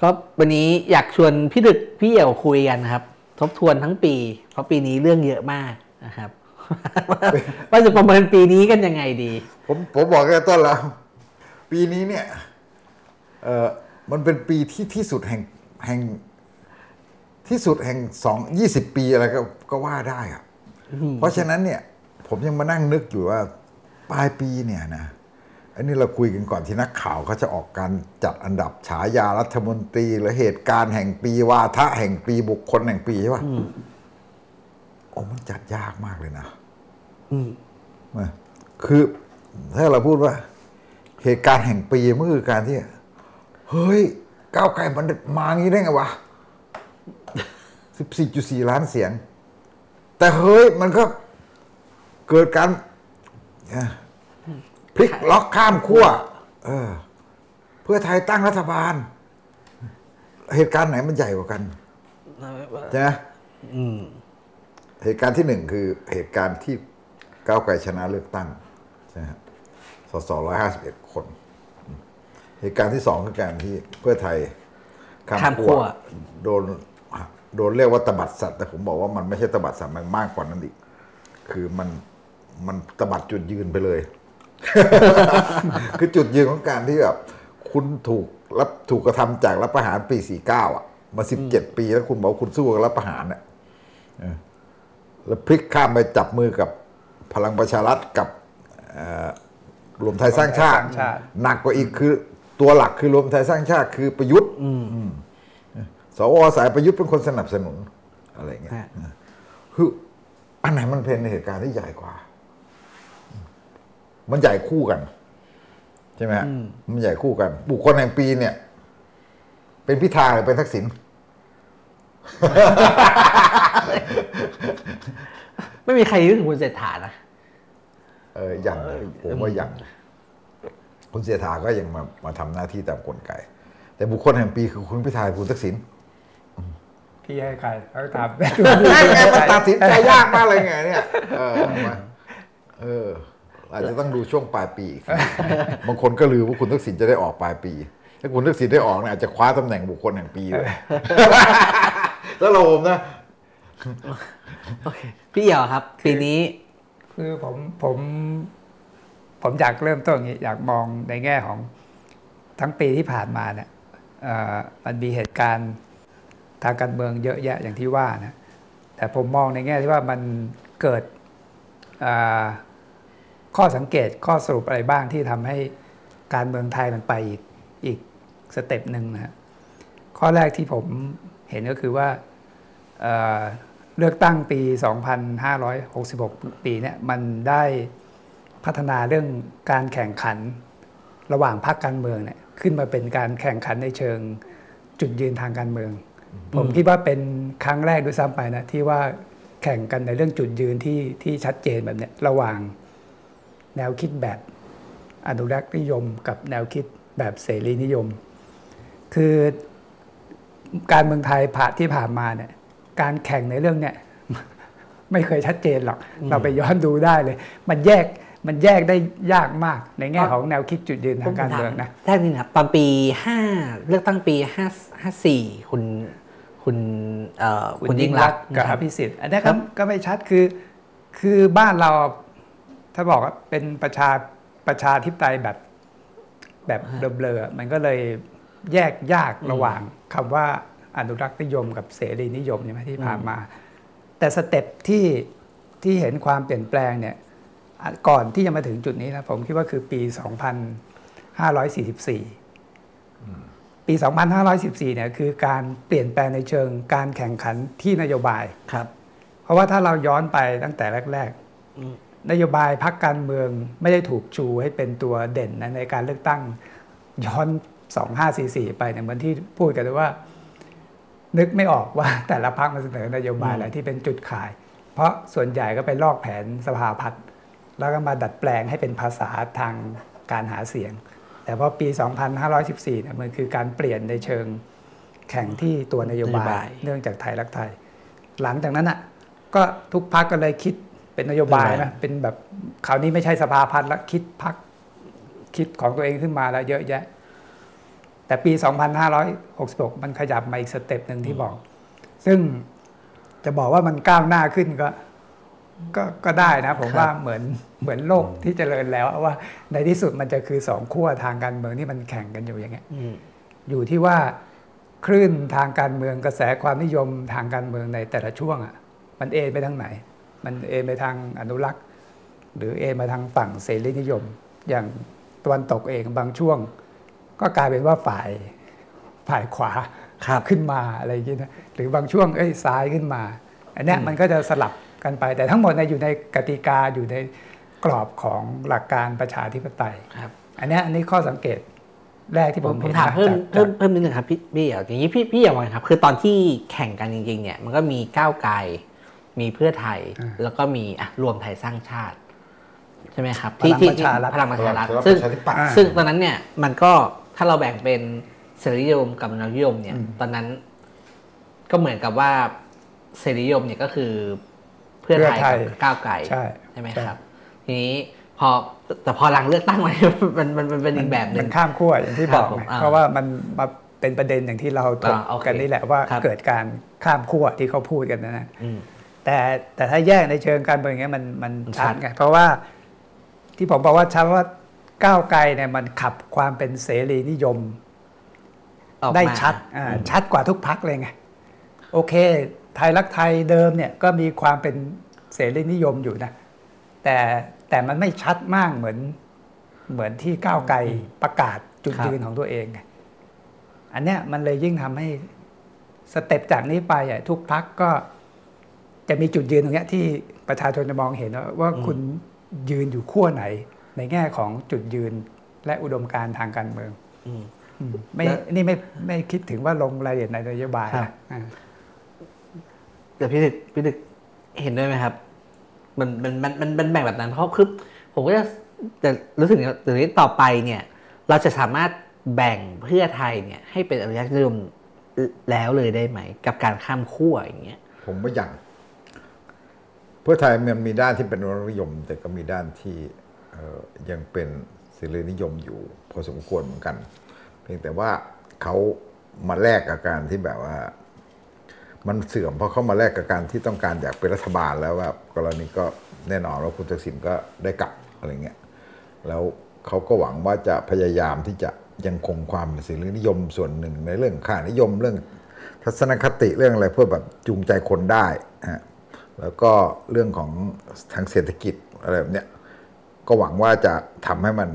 ก็วันนี้อยากชวนพี่ดึกพี่เอี่ยวคุยกันครับ ทบทวนทั้งปี เพราะปีนี้เรื่องเยอะมากนะครับว่าจะประเมินปีนี้กันยังไงดี ผมผมบอกกันต้นแล้ว ปีนี้เนี่ยเออมันเป็นปีที่ที่สุดแห่งแห่งที่สุดแห่งสองยี่สิบปีอะไรก็ก็ว่าได้อะเพราะฉะนั้นเนี่ย ผมยังมานั่งนึกอยู่ว่า ปลายปีเนี่ยนะ อันนี้เราคุยกันก่อนที่นักข่าวเขาจะออกการจัดอันดับฉายารัฐมนตรีหรือเหตุการณ์แห่งปีวาทะแห่งปีบุคคลแห่งปีใช่ปะโอ้มันจัดยากมากเลยนะอืมมาคือ ถ้าเราพูดว่า เหตุการณ์แห่งปีมันคือการที่ เฮ้ย ก้าวไกลมันมางี้ได้ไงวะสิบสี่จุดสี่ล้านเสียง แต่เฮ้ยมันก็เกิดการเอ่อ พลิกล็อกข้ามขั้วเออ เพื่อไทยตั้งรัฐบาล เหตุการณ์ไหนมันใหญ่กว่ากันใช่ไหมอืมเหตุการณ์ที่หนึ่งคือเหตุการณ์ที่ก้าวไกลชนะเลือกตั้งใช่ไหมครับสสร้อยห้าสิบเอ็ดคน เหตุการณ์ที่สองคือการที่เพื่อไทยข้ามข้ามขั้ขั้ววโดนโดนเรียกว่าตบัดสัตว์แต่ผมบอกว่ามันไม่ใช่ตบัดสัตว์มันมากกว่านั้นอีก คือมันมันตบัดจุดยืนไปเลย คือจุดยืนของการที่แบบคุณถูกรับถูกกระทำจากรัฐประหารปีสี่เก้าอะ มาสิบเจ็ดปีแล้วคุณบอกว่าคุณสู้กับรัฐประหารเนี่ยแล้วพลิกข้ามไปจับมือกับพลังประชารัฐกับเอ่อรวมไทยสร้างชาติรวมไทยสร้างชาติ หนักกว่าอีกคือตัวหลักคือรวมไทยสร้างชาติคือประยุทธ์อืมสวสายประยุทธ์เป็นคนสนับสนุนอะไรเงี้ยฮะคืออันไหนมันเป็นเหตุการณ์ที่ใหญ่กว่า มันใหญ่คู่กัน ใช่ไหมฮะมันใหญ่คู่กัน บุคคลแห่งปีเนี่ย เป็นพิธาหรือเป็นทักษิณไม่มีใครนึกถึงคุณเศรษฐานะเออยังผมว่ายังคุณเสียถาก็ยังมามาทำหน้าที่ตามกลไก แต่บุคคลแห่งปีคือคุณพิธาคุณทักษิณพี่ให้ใครเขาทำไงมันตัดสินใจยากมากเลยไงเนี่ยเออมาเออ อาจจะต้องดูช่วงปลายปีอีกทีบางคนก็ลือว่าคุณทักษิณจะได้ออกปลายปี ถ้าคุณทักษิณได้ออกเนี่ยอาจจะคว้าตำแหน่งบุคคลแห่งปีเลยแล้วเราผมนะโอเคพี่เอี่ยวครับ ปีนี้ คือผมผมผมอยากเริ่มต้นอย่างนี้อยากมองในแง่ของทั้งปีที่ผ่านมาเนี่ยเอ่อมันมีเหตุการณ์ทางการเมืองเยอะแยะอย่างที่ว่านะแต่ผมมองในแง่ที่ว่ามันเกิดอ่า ข้อสังเกตข้อสรุปอะไรบ้างที่ทำให้การเมืองไทยมันไปอีกอีก step หนึ่งนะข้อแรกที่ผมเห็นก็คือว่าเเลือกตั้งปี 2566 ปีเนี่ยมันได้พัฒนาเรื่องการแข่งขันระหว่างพรรคการเมืองเนี่ยขึ้นมาเป็นการแข่งขันในเชิงจุดยืนทางการเมือง ผมคิดว่าเป็นครั้งแรกด้วยซ้ำไปนะที่ว่าแข่งกันในเรื่องจุดยืนที่ที่ชัดเจนแบบเนี้ยระหว่าง แนวคิดแบบอนุรักษ์นิยม กับแนวคิดแบบเสรีนิยม คือการเมืองไทยผ่านที่ผ่านมาเนี่ยการแข่งในเรื่องเนี่ยไม่เคยชัดเจนหรอก เราไปย้อนดูได้เลย มันแยกมันแยกได้ยากมากในแง่ของแนวคิดจุดยืนทางการเมืองนะแรกนี่นะครับตอนปีห้าเลือกตั้งปีห้าห้าสี่คุณคุณเอ่อคุณยิ่งรักษณ์กับนะคอรับภิสิทธิ์อันนี้ครัก็บก็ไม่ชัดคือคือบ้านเรา ถ้าบอกว่าเป็นประชาประชาธิปไตยแบบแบบเบลอๆมันก็เลยแยกยากระหว่างคำว่าอนุรักษ์นิยมกับเสรีนิยมใช่ไหมที่ผ่านมา แต่สเต็ปที่ที่เห็นความเปลี่ยนแปลงเนี่ยอะก่อนที่จะมาถึงจุดนี้นะผมคิดว่าคือปี 2544 ปี 2514เนี่ยคือการเปลี่ยนแปลงในเชิงการแข่งขันที่นโยบายครับ เพราะว่าถ้าเราย้อนไปตั้งแต่แรกอืมๆ นโยบายพักการเมืองไม่ได้ถูกชูให้เป็นตัวเด่นนะในการเลือกตั้งย้อน 2544 ไปเนี่ยเหมือนที่พูดกันเลยว่า นึกไม่ออกว่าแต่ละพักมันเสนอนโยบายอะไรที่เป็นจุดขาย เพราะส่วนใหญ่ก็ไปลอกแผนสภาพัฒน์แล้วก็มาดัดแปลงให้เป็นภาษาทางการหาเสียง แต่พอปี 2544 เนี่ยมันคือการเปลี่ยนในเชิงแข่งที่ตัวนโยบาย นโยบายเนื่องจากไทยรักไทย หลังจากนั้นอะก็ทุกพรรคก็เลยคิด เป็นนโยบายนะเป็นแบบคราวนี้ไม่ใช่สภาพัฒน์แล้วคิดพรรคคิดของตัวเองขึ้นมาแล้วเยอะแยะแต่แต่ปี 2566 มันขยับมาอีก step หนึ่งที่บอก ซึ่งจะบอกว่ามันก้าวหน้าขึ้นก็ก็ก็ได้นะ ผมว่าเหมือนเหมือนโลกที่เจริญแล้วว่าในที่สุดมันจะคือสองขั้วทางการเมืองที่มันแข่งกันอยู่อย่างเงี้ยอืมอยู่ที่ว่าคลื่นทางการเมืองกระแสความนิยมทางการเมืองในแต่ละช่วงอะ มันเอนไปทางไหน มันเอนไปทางอนุรักษ์ หรือเอนมาทางฝั่งเสรีนิยม อย่างตะวันตกเองบางช่วง ก็กลายเป็นว่าฝ่ายฝ่ายขวาครับขึ้นมาอะไรอย่างเงี้ยนะหรือบางช่วงเอ้ยซ้ายขึ้นมา อันเนี้ยมันก็จะสลับกันไปแต่ทั้งหมดเนี่ยอยู่ในกติกาอยู่ในกรอบของหลักการประชาธิปไตยครับ อันเนี้ยอันนี้ข้อสังเกตแรกที่ผผมมผมเห็นถามนะเพิ่มจากเพิ่มเพิ่มนิดนึงครับพี่พี่เอ๋อย่างนี้พี่พี่เอ๋ว่าไงครับ คือตอนที่แข่งกันจริงๆเนี่ยมันก็มีก้าวไกล มีเพื่อไทยแล้วก็มีอะรวมไทยสร้างชาติใช่ไหมครับที่ที่ที่พลังประชารัฐพลังซึ่งประชาธิปัตย์ซึ่งตอนนั้นเนี่ยมันก็ถ้าเราแบ่งเป็นเสรีนิยมกับมนุษยนิยมเนี่ย ตอนนั้นก็เหมือนกับว่าเสรีนิยมเนี่ยก็คือเพื่อไทยกับก้าวไกลใช่ใช่ไหมครับ ทีนี้พอแต่พอหลังเลือกตั้งมามันมันมันเป็นอีกแบบหนึ่มังนข้ามขั้วอย่างที่บอกครับผมไงอ่าเพราะว่ามันมาเป็นประเด็นอย่างที่เราถกอ่าโอเคกันนี่แหละว่าครับเกิดการข้ามขั้วที่เขาพูดกันนะนะอืม แต่แต่ถ้าแยกในเชิงการเมืองอย่างเงี้ยมันมันมันชัชัดดไงเพราะว่าที่ผมบอกว่าชัดว่าก้าวไกลเนี่ยมันขับความเป็นเสรีนิยมออกมาได้ชัดอ่าชัดกว่าทุกพักเลยไงโอเค ไทยรักไทยเดิมเนี่ยก็มีความเป็นเสรีนิยมอยู่นะ แต่แต่มันไม่ชัดมากเหมือนเหมือนที่ก้าวไกลประกาศจุดครับยืนของตัวเองไงอันเนี้ยมันเลยยิ่งทำให้สเต็ปจากนี้ไปอะทุกพักก็ จะมีจุดยืนตรงเนี้ยที่ประชาชนจะมองเห็นว่าว่าคุณยืนอยู่ขั้วไหน ในแง่ของจุดยืนและอุดมการณ์ทางการเมืองอืมอืมไม่แล้วนี่ไม่ไม่คิดถึงว่าลงรายละเอียดในนโยบายครับนะอ่าแต่พี่ดึกพี่ดึกเห็นด้วยไหมครับมันมันมันมันมันแบ่งแบบนั้นเพราะคือผมก็จะแต่รู้สึกอย่างนี้ต่อไปเนี่ย เราจะสามารถแบ่งเพื่อไทยเนี่ย ให้เป็นอนุรักษ์นิยมแล้วเลยได้ไหม กับการข้ามขั้วอย่างเงี้ย ผมว่ายัง เพื่อไทยมันมีด้านที่เป็นรนิยม แต่ก็มีด้านที่ยังเป็นเสรีนิยมอยู่ พอสมควรเหมือนกัน เพียงแต่ว่าเขามาแลกกับการที่แบบว่า มันเสื่อมเพราะเขามาแลกกับการที่ต้องการอยากเป็นรัฐบาลแล้วว่ากรณีก็แน่นอนว่าคุณทักษิณก็ได้กลับอะไรเงี้ยแล้วเขาก็หวังว่าจะพยายามที่จะยังคงความเป็นเสรีนิยมส่วนหนึ่งในเรื่องค่านิยมเรื่องทัศนคติเรื่องอะไรเพื่อแบบจูงใจคนได้ฮะ แล้วก็เรื่องของทางเศรษฐกิจอะไรแบบเนี้ยก็หวังว่าจะทำให้มัน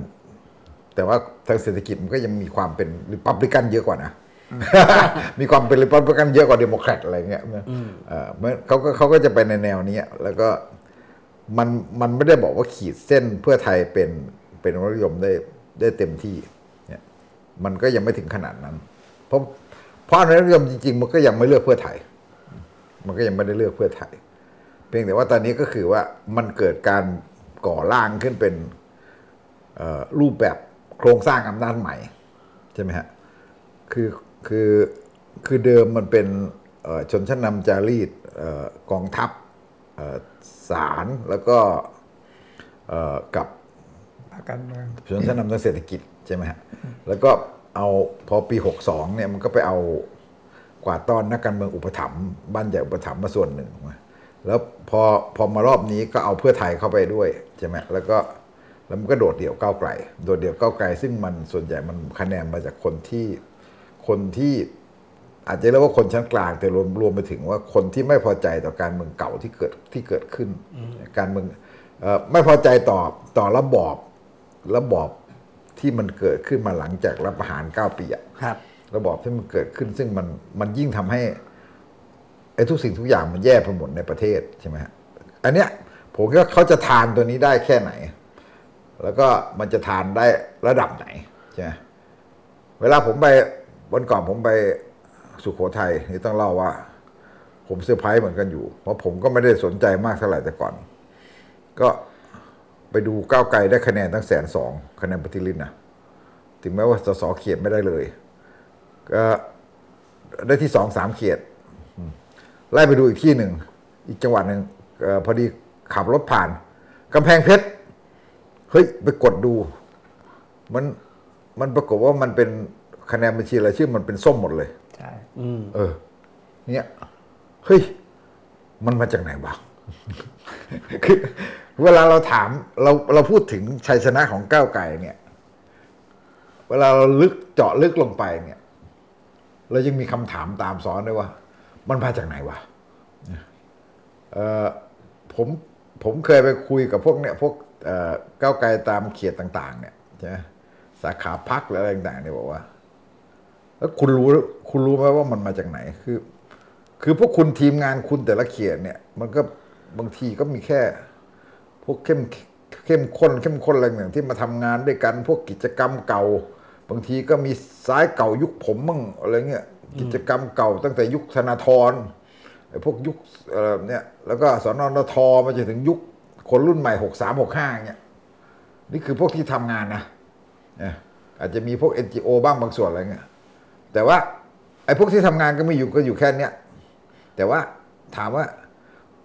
แต่ว่าทางเศรษฐกิจมันก็ยังมีความเป็นริพับลิกันเยอะกว่านะมีความเป็นริพับลิกันเยอะกว่าเดโมแครตอะไรเงี้ยเออมันเขาก็เขาก็จะไปในแนวนี้แล้วก็มันมันไม่ได้บอกว่าขีดเส้นเพื่อไทยเป็นเป็นรัฐนิยมได้ได้เต็มที่เนี่ยมันก็ยังไม่ถึงขนาดนั้น เพราะเพราะอนุรักษ์นิยมจริง ๆ มันก็ยังไม่เลือกเพื่อไทย มันก็ยังไม่ได้เลือกเพื่อไทย เพียงแต่ว่าตอนนี้ก็คือว่ามันเกิดการก่อร่างขึ้นเป็นเอ่อรูปแบบโครงสร้างอำนาจใหม่ ใช่ไหมฮะ คือคือคือเดิมมันเป็นเอ่อชนชั้นนำจารีตเอ่อกองทัพเอ่อศาลแล้วก็เอ่อกับพรรคการเมืองชนชั้นนำทางเศรษฐกิจใช่ไหมฮะ แล้วก็เอาพอปี 62เนี่ยมันก็ไปเอากวาดต้อนนักการเมืองอุปถัมภ์บ้านใหญ่อุปถัมภ์มาส่วนหนึ่งมา แล้วพอพอมารอบนี้ก็เอาเพื่อไทยเข้าไปด้วยใช่ไหมแล้วก็แล้วมันก็โดดเดี่ยวก้าวไกล โดดเดี่ยวก้าวไกล ซึ่งมันส่วนใหญ่มันคะแนนมาจากคนที่คนที่อาจจะเรียกว่าคนชั้นกลางแต่รวมรวมไปถึงว่าคนที่ไม่พอใจต่อการเมืองเก่าที่เกิดที่เกิดขึ้น การเมืองเอ่อไม่พอใจต่อต่อระบอบระบอบที่มันเกิดขึ้นมาหลังจากรัฐประหารเก้าปีอะครับระบอบที่มันเกิดขึ้น ซึ่งมันมันยิ่งทำให้ไอ้ทุกสิ่งทุกอย่างมันแย่ไปหมดในประเทศใช่ไหมฮะอันเนี้ยผมคิดว่าเขาจะทานตัวนี้ได้แค่ไหน แล้วก็มันจะทานได้ระดับไหนใช่ไหมเวลาผมไปวันก่อนผมไปสุโขทัยนี่ต้องเล่าว่า ผมเซอร์ไพรส์เหมือนกันอยู่ เพราะผมก็ไม่ได้สนใจมากเท่าไหร่แต่ก่อน ก็ไปดูก้าวไกลได้คะแนนตั้งแสนสองคะแนนปฏิริษนะถึงแม้ว่าสสเขตไม่ได้เลยก็ได้ที่สองสามเขตอืม ไล่ไปดูอีกที่หนึ่ง อีกจังหวัดหนึ่งเออพอดีขับรถผ่านกำแพงเพชรเฮ้ยไปกดดู มันมันปรากฏว่ามันเป็นคะแนนบัญชีรายชื่อมันเป็นส้มหมดเลยใช่อืมเออ เนี่ยเฮ้ยมันมาจากไหนบ้างคือเวลาเราถามเราเราพูดถึงชัยชนะของก้าวไกลเนี่ย เวลาเราลึกเจาะลึกลงไปเนี่ย เรายังมีคำถามตามซ้อนด้วยว่า มันมาจากไหนวะเออผมผมเคยไปคุยกับพวกเนี่ยพวกเอ่อก้าวไกลตามเขียตต่าง ๆ เนี่ยใช่ไหมสาขาพักหรืออะไรต่างๆเนี่ยบอกว่า แล้วคุณรู้คุณรู้ไหมว่ามันมาจากไหนคือ คือพวกคุณทีมงานคุณแต่ละเขตเนี่ย มันก็บางทีก็มีแค่ พวกเข้มเข้มข้นเข้มข้นอะไรอย่างที่มาทำงานด้วยกัน พวกกิจกรรมเก่า บางทีก็มีซ้ายเก่ายุคผมมั่งอะไรเงี้ย กิจกรรมเก่าตั้งแต่ยุคธนาธรไอ้พวกยุคเอ่อเนี่ยแล้วก็สนนทมาจนถึงยุคคนรุ่นใหม่หกสามหกห้าเนี่ยนี่คือพวกที่ทำงานนะเนี่ยอาจจะมีพวก NGO บ้างบางส่วนอะไรเงี้ยแต่ว่าไอ้พวกที่ทำงานก็ไม่อยู่ก็อยู่แค่เนี้ยแต่ว่าถามว่า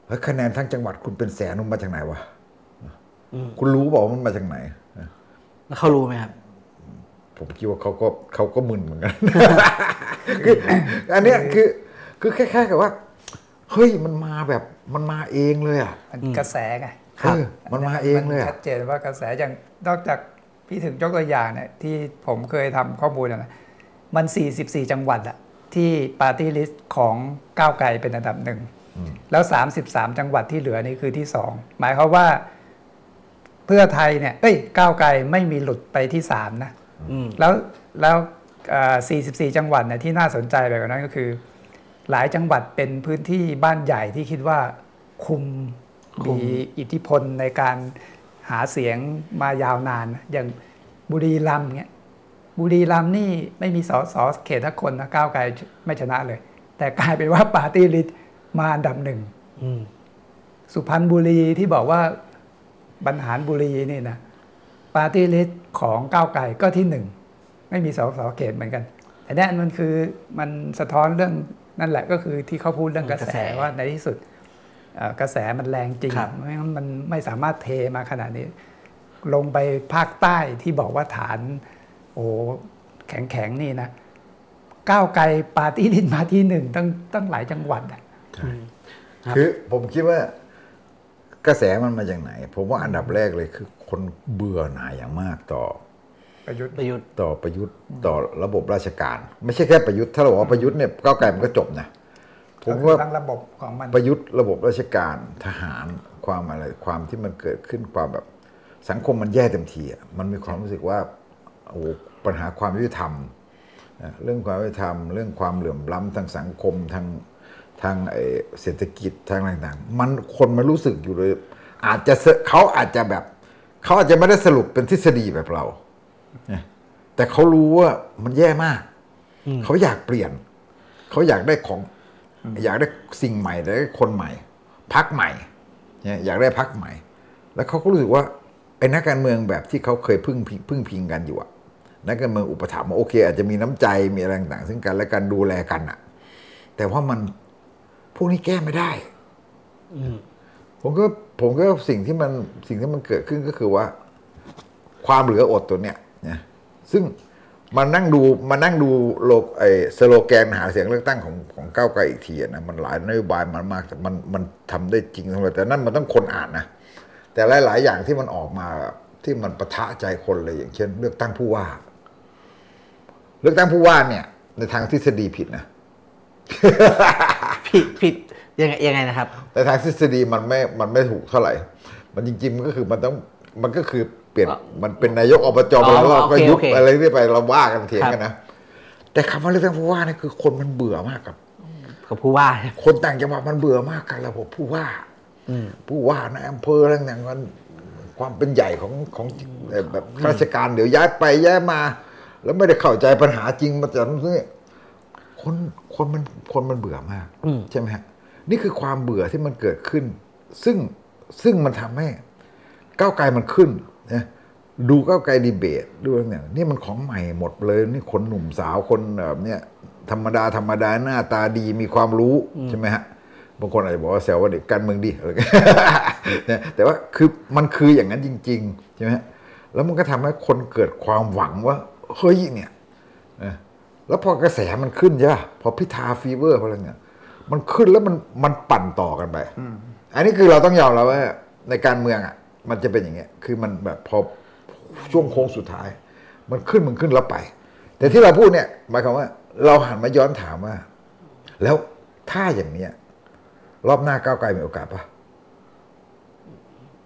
เฮ้ยคะแนนทั้งจังหวัดคุณเป็นแสนมันมาจากไหนวะคุณรู้บอกมันมาจากไหนแล้วเขารู้ไหมครับ ผมคิดว่าเขาก็เขาก็มึนเหมือนกันคืออันเนี้ยคือคือคล้ายๆกับว่า เฮ้ยมันมาแบบมันมาเองเลยอะมันกระแสไงเออมันมาเองเลยอะชัดเจนว่ากระแสอย่างนอกจากพี่ถึงยกตัวอย่างเนี่ยที่ผมเคยทำข้อมูลนะมัน 44 จังหวัดอะที่ party list ของก้าวไกลเป็นอันดับหนึ่งแล้ว 33 จังหวัดที่เหลือนี่คือที่สองหมายความว่าเพื่อไทยเนี่ยเอ้ยก้าวไกลไม่มีหลุดไปที่3นะอืม แล้วแล้วเอ่อ44 จังหวัดเนี่ยที่น่าสนใจไปกว่านั้นก็คือ หลายจังหวัดเป็นพื้นที่บ้านใหญ่ที่คิดว่าคุมคุมมีอิทธิพลในการหาเสียงมายาวนานนะอย่างบุรีรัมย์เงี้ยบุรีรัมย์นี่ไม่มีสสเขตทักคนนะก้าวไกลไม่ชนะเลย แต่กลายเป็นว่าปาร์ตี้ลิสต์มาอันดับหนึ่งอืมสุพรรณบุรีที่บอกว่าบรรหารบุรีนี่นะ party list ของก้าวไกลก็ที่หนึ่งไม่มีสสเขตเหมือนกันแต่เนี่ยมันคือมันสะท้อนเรื่องนั่นแหละก็คือที่เขาพูดเรื่องกระแสแสว่าในที่สุดเอ่อกระแสมันแรงจริงครับไม่งั้นมันไม่สามารถเทมาขนาดนี้ ลงไปภาคใต้ที่บอกว่าฐาน โอ้แข็งแข็งๆนี่นะก้าวไกล party list มาที่หนึ่งตั้งตั้งหลายจังหวัดอะครับคือผมคิดว่า กระแสมันมาจากไหน ผมว่าอันดับแรกเลยคือ คนเบื่อหน่ายอย่างมากต่อประยุทธ์ประยุทธ์ต่อประยุทธ์ต่อระบบราชการ ไม่ใช่แค่ประยุทธ์ถ้าเราบอกว่าประยุทธ์เนี่ยก้าวไกลมันก็จบนะผมก็คือว่าทั้งระบบของมันประยุทธ์ระบบราชการทหารความอะไรความที่มันเกิดขึ้นความแบบ สังคมมันแย่เต็มทีอะมันมีความรู้สึกว่าโอ้โหปัญหาความยุติธรรมนะเรื่องความยุติธรรม เรื่องความเหลื่อมล้ำทางสังคมทาง ทางไอ้เศรษฐกิจทางอะไรต่างๆมันคนมันรู้สึกอยู่เลย อาจจะเสเขาอาจจะแบบเขาอาจจะไม่ได้สรุปเป็นทฤษฎีแบบเราเนี่ยแต่เขารู้ว่ามันแย่มาก เขาอยากเปลี่ยน เขาอยากได้ของ อยากได้สิ่งใหม่อยากได้คนใหม่ พักใหม่เนี่ยอยากได้พักใหม่ แล้วเขาก็รู้สึกว่าไอ้นักการเมืองแบบที่เขาเคยพึ่งพิงพึ่งพิงกันอยู่อะนักการเมืองอุปถัมภ์โอเค อาจจะมีน้ำใจมีอะไรต่างๆ ซึ่งกันและกันดูแลกันอะแต่ว่ามัน พวกนี้แก้ไม่ได้อืมผมก็ผมก็สิ่งที่มันสิ่งที่มันเกิดขึ้นก็คือว่า ความเหลืออดตัวเนี้ยนะซึ่งมานั่งดูมานั่งดูโลกไอ้สโลแกนหาเสียงเลือกตั้งของของก้าวไกลอีกทีอะนะมันหลายนโยบายมันมากแต่มันมันทำได้จริงทั้งหมดแต่นั่นมันต้องคนอ่านนะแต่หลาย ๆ อย่างที่มันออกมาที่มันประทะใจคนเลยอย่างเช่น เลือกตั้งผู้ว่า เลือกตั้งผู้ว่าเนี่ย ในทางทฤษฎีผิดนะ ผิดผิดยังไงยังไงนะครับ แต่ทางทฤษฎีมันไม่มันไม่ถูกเท่าไหร่ มันจริงๆมันก็คือมันต้องมันก็คือเปลี่ยนอ๋อมันเป็นนายกอบจไปแล้วอ๋อเราก็โอเคยุบโอเคอะไรเรื่อยไปเราว่ากันเถียงครับกันนะแต่คำว่าเลือกตั้งผู้ว่านี่คือคนมันเบื่อมากกับกับผู้ว่า คนต่างจังหวัดมันเบื่อมากกันระบบผู้ว่าอืมผู้ว่าในอำเภออะไรต่างๆมันความเป็นใหญ่ของของเอ่อแบบข้าราชการเดี๋ยวย้ายไปย้ายมา แล้วไม่ได้เข้าใจปัญหาจริงมาจากนี่ คนคนมันคนมันเบื่อมากอืมใช่ไหมฮะนี่คือความเบื่อที่มันเกิดขึ้น ซึ่งซึ่งมันทำให้ก้าวไกลมันขึ้นนะดูก้าวไกลดีเบตดูอะไรเนี่ยนี่มันของใหม่หมดเลยนี่คนหนุ่มสาวคนแบบเนี้ยธรรมดาธรรมดาหน้าตาดีมีความรู้ใช่ไหมฮะบางคนอาจจะบอกว่าแซวว่าเด็กการเมืองดีอะไรเงี้ยเนี่ยแต่ว่าคือมันคืออย่างนั้นจริง ๆ ใช่ไหมฮะแล้วมันก็ทำให้คนเกิดความหวังว่าเฮ้ยเนี่ยนะ แล้วพอกระแสมันขึ้นใช่ป่ะพอพิธา fever พออะไรเนี่ยมันขึ้นแล้วมันมันปั่นต่อกันไปอันนี้คือเราต้องยอมแล้วว่าในการเมืองอะ มันจะเป็นอย่างเงี้ย คือมันแบบพอช่วงโค้งสุดท้าย มันขึ้นมันขึ้นแล้วไป แต่ที่เราพูดเนี่ยหมายความว่า เราหันมาย้อนถามว่า แล้วถ้าอย่างเนี้ย รอบหน้าก้าวไกลมีโอกาสปะ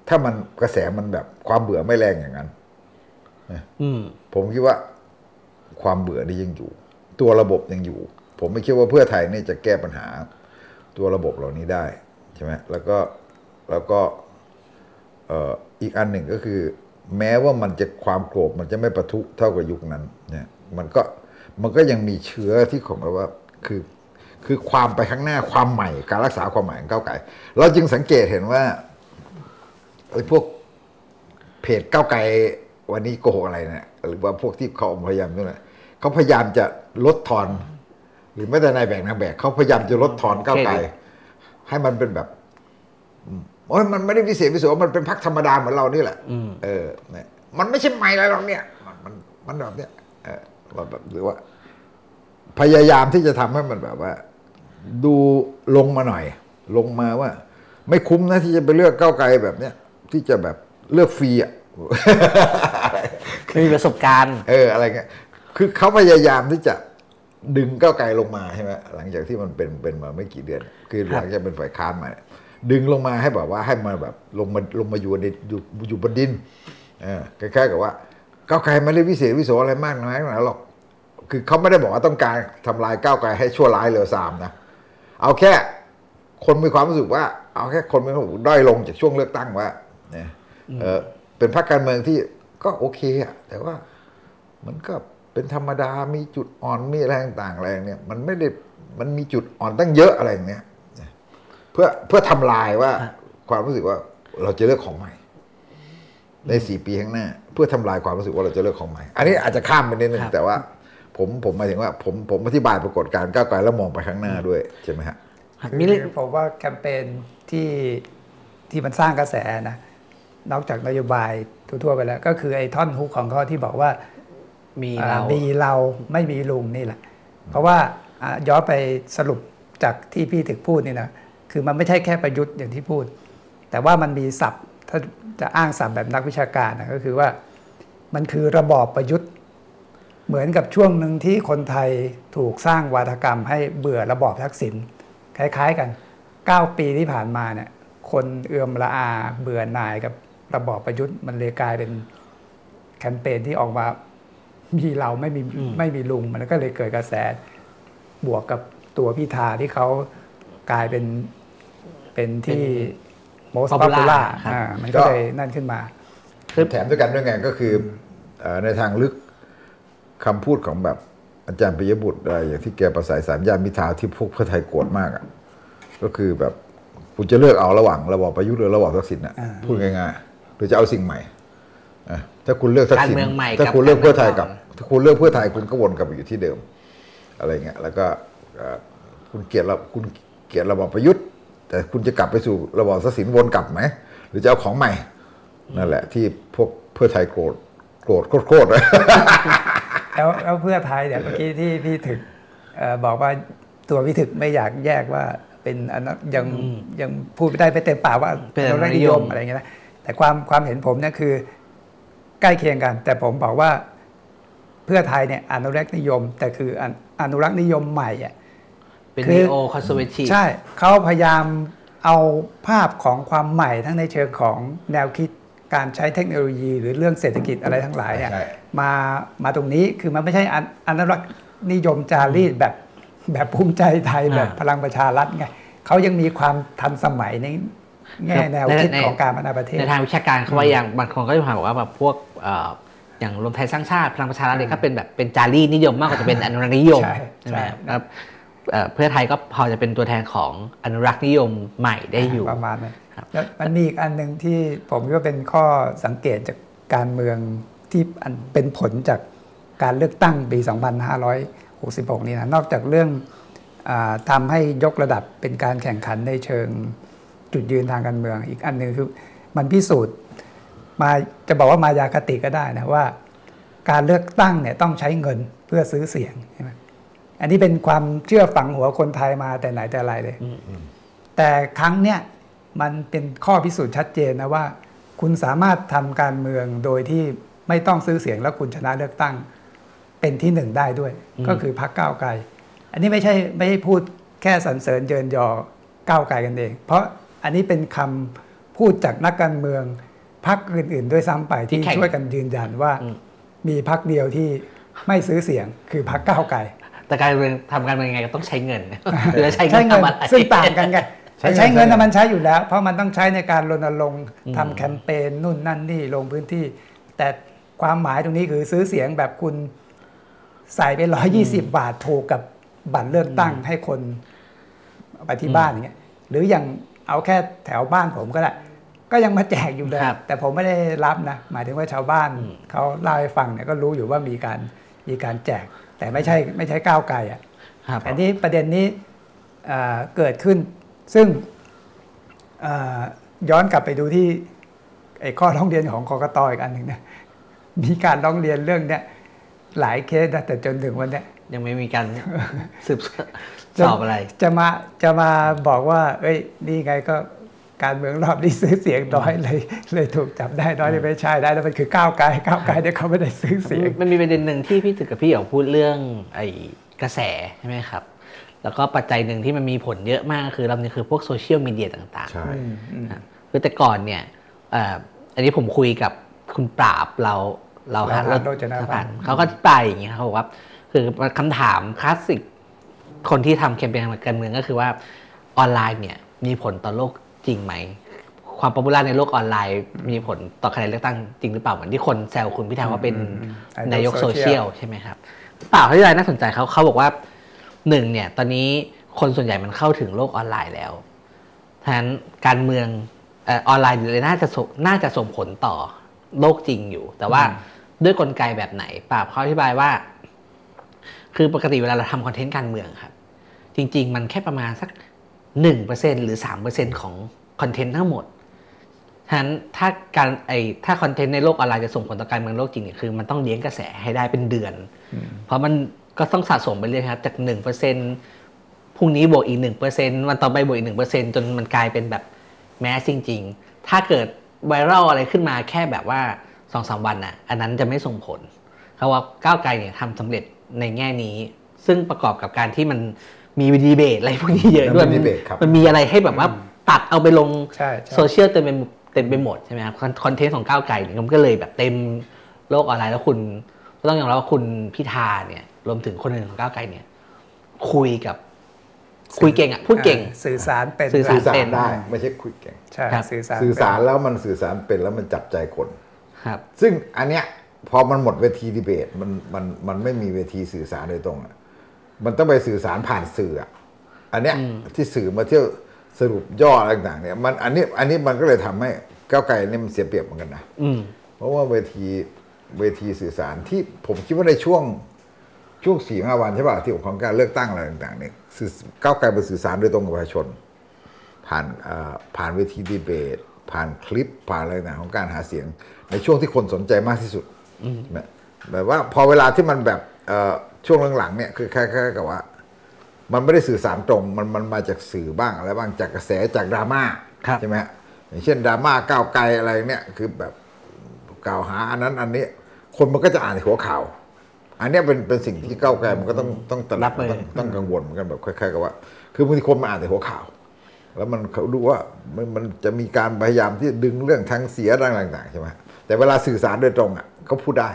ถ้ามันกระแสมันแบบความเบื่อไม่แรงอย่างนั้นอืมผมคิดว่าความเบื่อนี่ยังอยู่ ตัวระบบยังอยู่ ผมไม่คิดว่าเพื่อไทยเนี่ยจะแก้ปัญหาตัวระบบเหล่านี้ได้ใช่ไหมแล้วก็แล้วก็อีกอันหนึ่งก็คือ แม้ว่ามันจะความโกรธมันจะไม่ประทุเท่ากับยุคนั้นเนี่ยมันก็มันก็ยังมีเชื้อที่ของแบบว่าคือคือความไปข้างหน้าความใหม่การรักษาความใหม่ของก้าวไกลเราจึงสังเกตเห็นว่าไอ้พวกเพจก้าวไกลวันนี้โกหกอะไรเนี่ยหรือว่าพวกที่เขาพยายามนั่นแหละ เขาพยายามจะลดทอน หรือไม่แต่นายแบกนางแบกเขาพยายามจะลดทอนก้าวไกลเครดิตให้มันเป็นแบบอืมโอ้ยมันไม่ได้พิเศษพิโสมันเป็นพักธรรมดาเหมือนเรานี่แหละอืมเออเนี่ยมันไม่ใช่ใหม่อะไรหรอกเนี่ยมันมันมันแบบเนี้ยเออเราแบบหรือว่า พยายามที่จะทำให้มันแบบว่า ดูลงมาหน่อย ลงมาว่า ไม่คุ้มนะที่จะไปเลือกก้าวไกลแบบเนี้ยที่จะแบบเลือกฟรีอะไม่มีประสบการณ์ เอออะไรเงี้ย คือเขาพยายามที่จะดึงก้าวไกลลงมาใช่ไหมหลังจากที่มันเป็นเป็นมาไม่กี่เดือน คือหลังจากเป็นฝ่ายค้านมาเนี่ยดึงลงมาให้แบบว่าให้มาแบบลงมาลงมาอยู่ในอยู่อยู่บนดินเออคล้ายๆกับว่าก้าวไกลไม่ได้วิเศษวิโสอะไรมากน้อยหรอกคือเขาไม่ได้บอกว่าต้องการทำลายก้าวไกลให้ชั่วร้ายเหลือสามนะเอาแค่คนมีความรู้สึกว่า เอาแค่คนมีความรู้สึกด้อยลงจากช่วงเลือกตั้งว่าเนี่ยเออเป็นพรรคการเมืองที่ก็โอเคอะแต่ว่ามันก็ เป็นธรรมดามีจุดอ่อนมีอะไรต่างๆอะไรเนี่ย มันไม่ได้มันมีจุดอ่อนตั้งเยอะอะไรอย่างเนี้ยเพื่อเพื่อทำลายว่าความรู้สึกว่าเราจะเลือกของใหม่ ในสี่ปีข้างหน้า เพื่อทำลายความรู้สึกว่าเราจะเลือกของใหม่ อันนี้อาจจะข้ามไปนิดนึงครับแต่ว่า ผมผมหมายถึงว่า ผมผมอธิบายปรากฏการณ์ก้าวไกลแล้วมองไปข้างหน้าด้วยใช่ไหมฮะมีเรื่องคือผมว่าแคมเปญที่ที่มันสร้างกระแสนะนอกจากนโยบายทั่วๆไปแล้ว ก็คือไอ้ท่อนฮุกของเขาที่บอกว่า มีอ่าเรามีเราไม่มีลุงนี่แหละ เพราะว่าอ่าย้อนไปสรุปจากที่พี่ถึกพูดนี่นะคือมันไม่ใช่แค่ประยุทธ์อย่างที่พูด แต่ว่ามันมีศัพท์ถ้าจะอ้างศัพท์แบบนักวิชาการนะก็คือว่ามันคือระบอบประยุทธ์ เหมือนกับช่วงหนึ่งที่คนไทยถูกสร้างวาทกรรมให้เบื่อระบอบทักษิณคล้ายๆกัน 9 ปีที่ผ่านมาเนี่ยคนเอื่อมละอาเบื่อหน่ายกับระบอบประยุทธ์มันเลยกลายเป็นแคมเปญที่ออกมา มีเราไม่มีไม่มีลุงมันก็เลยเกิดกระแสบวกกับตัวพิธาที่เขากลายเป็นเป็นที่ most popular popular ครับอ่ามันก็เลยนั่นขึ้นมาแถมด้วยกันด้วยไงก็คือเอ่อในทางลึกคำพูดของแบบอาจารย์ปิยบุตรอะไรอย่างที่แกประสายสามย่านมิทราที่พวกเพื่อไทยโกรธมากอะก็คือแบบคุณจะเลือกเอาระหว่างระบอบประยุทธ์หรือระบอบทักษิณอะอ่าพูดง่ายๆหรือจะเอาสิ่งใหม่อะ ถ้าคุณเลือกทักษิณการเมืองใหม่ถ้ากับคุณเลือกเพื่อไทยกับการเมืองเก่าถ้าคุณเลือกเพื่อไทยคุณก็วนกลับไปอยู่ที่เดิม อะไรเงี้ยแล้วก็เอ่อคุณเกลียดระคุณเกลียดระบอบประยุทธ์ แต่คุณจะกลับไปสู่ระบอบทักษิณวนกลับไหมหรือจะเอาของใหม่นั่นแหละ ที่พวกเพื่อไทยโกรธโกรธโคตรๆเลยแล้วแล้วเพื่อไทยเนี่ยเมื่อกี้ที่พี่ถึกเอ่อบอกว่าตัวพี่ถึกไม่อยากแยกว่าเป็นอนนยังยังพูดไม่ได้ไปเต็มปากว่าเป็นอนุรักษ์นิยมอะไรอย่างเงี้ยนะแต่ความความเห็นผมเนี่ยคือ ใกล้เคียงกัน แต่ผมบอกว่าเพื่อไทยเนี่ยอนุรักษ์นิยม แต่คืออนอนุรักษ์นิยมใหม่อะเป็นคือ neo conservative ใช่เขาพยายามเอาภาพของความใหม่ทั้งในเชิงของแนวคิดการใช้เทคโนโลยีหรือเรื่องเศรษฐกิจอะไรทั้งหลายเนี่ยใช่มามาตรงนี้คือมันไม่ใช่อนอนุรักษ์นิยมจารีตแบบแบบภูมิใจไทยอ่าแบบพลังประชารัฐไงเขายังมีความทันสมัยใน แง่แนวคิดในของการพัฒนาประเทศในทางวิชาการเขาว่าอย่างบางคนก็จะถามบอกว่าแบบพวกเอ่ออย่างรวมไทยสร้างชาติพลังประชารัฐเนี่ยก็เป็นแบบเป็นจารีตนิยมมากกว่าจะเป็นอนุรักษ์นิยมใช่ใช่ไหมใช่ครับเอ่อเพื่อไทยก็พอจะเป็นตัวแทนของอนุรักษ์นิยมใหม่ได้อยู่ประมาณนั้นครับแล้วมันมีอีกอันหนึ่งที่ผมก็เป็นข้อสังเกตจากการเมืองที่อันเป็นผลจากการเลือกตั้งปี 2566 นี่นะนอกจากเรื่องอาทำให้ยกระดับเป็นการแข่งขันในเชิง จุดยืนทางการเมือง อีกอันหนึ่งคือมันพิสูจน์มาจะบอกว่ามายาคติก็ได้นะว่า การเลือกตั้งเนี่ยต้องใช้เงินเพื่อซื้อเสียงใช่ไหมอันนี้เป็นความเชื่อฝังหัวคนไทยมาแต่ไหนแต่ไรเลยแต่ครั้งเนี้ยมันเป็นข้อพิสูจน์ชัดเจนนะว่า คุณสามารถทำการเมืองโดยที่ไม่ต้องซื้อเสียงแล้วคุณชนะเลือกตั้ง เป็นที่หนึ่งได้ด้วยอืมก็คือพรรคก้าวไกล อันนี้ไม่ใช่ไม่ใช่พูดแค่สรรเสริญเยินยอก้าวไกลกันเอง เพราะ อันนี้เป็นคำพูดจากนักการเมืองพรรคอื่น ๆ ด้วยซ้ำไปที่ช่วยกันยืนยันว่า มีพรรคเดียวที่ไม่ซื้อเสียงคือพรรคก้าวไกลแต่การเมืองทำการเมืองยังไงก็ต้องใช้เงินหรือใช้เงิใช้นเงินทำอะไรซึ่งต่างกันไงใช้ใช้เงินใช้เงินใช้น่ะเงินมันใช้อยู่แล้ว เพราะมันต้องใช้ในการรณรงค์อืมทำแคมเปญนู่นนั่นนี่ลงพื้นที่ แต่ความหมายตรงนี้คือซื้อเสียงแบบคุณใส่ไปร้อยี่สิบาทถูกกับบัตรเลือกตั้งให้คนเอาไปที่บ้านอย่างเงี้ยหรืออย่าง เอาแค่แถวบ้านผมก็ได้ ก็ยังมาแจกอยู่เลยครับแต่ผมไม่ได้รับนะหมายถึงว่าชาวบ้านอืมเขาเล่าให้ฟังเนี่ยก็รู้อยู่ว่ามีการมีการแจก แต่ไม่ใช่ไม่ใช่ก้าวไกลอะครับอันนี้ประเด็นนี้เอ่อเกิดขึ้น ซึ่งเอ่อย้อนกลับไปดูที่ไอ้ข้อร้องเรียนของกกตอีกอันหนึ่งนะมีการร้องเรียนเรื่องเนี้ยหลายเคสนะแต่จนถึงวันเนี้ยยังไม่มีการสืบ สอบอะไร จะมาจะมาบอกว่า เอ้ยนี่ไงก็การเมืองรอบนี้ซื้อเสียงน้อยเลยเลยถูกจับได้น้อยเลยไม่ใช่ได้แล้วมันคือก้าวไกลก้าวไกลเนี่ยเขาไม่ได้ซื้อเสียง มันมีประเด็นหนึ่งที่พี่ตึกกับพี่หยองพูดเรื่องไอ้กระแสใช่ไหมครับ แล้วก็ปัจจัยหนึ่งที่มันมีผลเยอะมากคือรอบนี้คือพวกโซเชียลมีเดียต่างใช่ๆครับคือแต่ก่อนเนี่ยเอ่ออันนี้ผมคุยกับคุณปราบเลาเลาเลาหะโรจนพันธ์เขาก็อธิบายอย่างเงี้ยเขาบอกว่าคือคำถามคลาสสิก คนที่ทำแคมเปญทางการเมืองก็คือว่าออนไลน์เนี่ยมีผลต่อโลกจริงไหม ความ popular ในโลกออนไลน์มีผลต่อคะแนนเลือกตั้งจริงหรือเปล่าเหมือนที่คนแซวคุณพิธาว่าเป็นอืมนายกนายกโซโซเชีเชียยลลใช่ไหมครับเปล่าเขาที่ไรน่าสนใจเขาเขาบอกว่าหนึ่งเนี่ยตอนนี้คนส่วนใหญ่มันเข้าถึงโลกออนไลน์แล้วฉะนั้นการเมืองเออออนไลน์เลยน่าจะส่งน่าจะส่งผลต่อโลกจริงอยู่ แต่ว่าด้วยกลไกแบบไหนปราบเขาอธิบายว่า คือปกติเวลาเราทำคอนเทนต์การเมืองครับ จริง ๆ มันแค่ประมาณสักหนึ่งเปอร์เซ็นหรือสามเปอร์เซ็นของคอนเทนต์ทั้งหมดฉะนั้นถ้าการไอถ้าคอนเทนต์ในโลกออนไลน์จะส่งผลต่อการเมืองโลกจริงเนี่ยคือมันต้องเลี้ยงกระแสให้ได้เป็นเดือน เพราะมันก็ต้องสะสมไปเรื่อยครับจากหนึ่งเปอร์เซ็นพรุ่งนี้บวกอีกหนึ่งเปอร์เซ็นวันต่อไปบวกอีกหนึ่งเปอร์เซ็นจนมันกลายเป็นแบบ mass จริง ๆ ถ้าเกิด viral อะไรขึ้นมาแค่แบบว่าสองสามวันน่ะ อันนั้นจะไม่ส่งผล เขาว่าก้าวไกลเนี่ยทำสำเร็จ ในแง่นี้ ซึ่งประกอบกับการที่มันมีดีเบตอะไรพวกนี้เยอะด้วย มันมีดีเบตครับ มันมีอะไรให้แบบว่าตัดเอาไปลงใช่ใช่ โซเชียลเต็มไปเต็มไปหมดใช่ไหมครับคอน content ของก้าวไกลเนี่ยมันก็เลยแบบเต็มโลกออนไลน์แล้วคุณก็ต้องยอมรับว่าคุณพิธาเนี่ยรวมถึงคนอื่นของก้าวไกลเนี่ย คุยกับคุยเก่งอะพูดเก่ง อ่าสื่อสารเป็นสื่อสารสื่อสารเป็นได้ไม่ใช่คุยเก่ง ใช่ครับ สื่อสารสื่อสารเป็นแล้วมันสื่อสารเป็นแล้วมันจับใจคน ครับ ซึ่งอันเนี้ย พอมันหมดเวทีดีเบตมันมันมันไม่มีเวทีสื่อสารโดยตรงอะมันต้องไปสื่อสารผ่านสื่ออะอันเนี้ยที่สื่อมาเที่ยวสรุปย่ออะไรต่างๆเนี่ยมันอันนี้อันนี้มันก็เลยทำให้ก้าวไกลเนี่ยมันเสียเปรียบเหมือนกันนะอืมเพราะว่าเวทีเวทีสื่อสารที่ผมคิดว่าในช่วงช่วงสี่ห้าวันใช่ป่ะที่ของการเลือกตั้งอะไรต่างๆเนี่ยสื่อก้าวไกลไปสื่อสารโดยตรงกับประชาชน ผ่านเอ่อผ่านเวทีดีเบต ผ่านคลิปผ่านอะไรต่างๆของการหาเสียง ในช่วงที่คนสนใจมากที่สุด แบบแบบว่าพอเวลาที่มันแบบเอ่อช่วงหลังๆเนี่ยคือคล้ายๆกับว่า มันไม่ได้สื่อสารตรง มันมันมาจากสื่อบ้างอะไรบ้างจากกระแสจากดราม่าครับใช่ไหมฮะอย่างเช่นดราม่าก้าวไกลอะไรเนี่ยคือแบบกล่าวหาอันนั้นอันนี้ คนมันก็จะอ่านในหัวข่าว อันเนี้ยเป็นเป็นสิ่งที่ก้าวไกลมันก็ต้องต้องตระหนัรักบมือต้องต้องกังวลเหมือนกันแบบคล้ายๆกับว่า คือบางทีคนมาอ่านแต่หัวข่าว แล้วมันเขาดูว่ามันมันจะมีการพยายามที่ดึงเรื่องทางเสียต่างๆใช่ไหมแต่เวลาสื่อสารโดยตรงอะ เขาพูดได้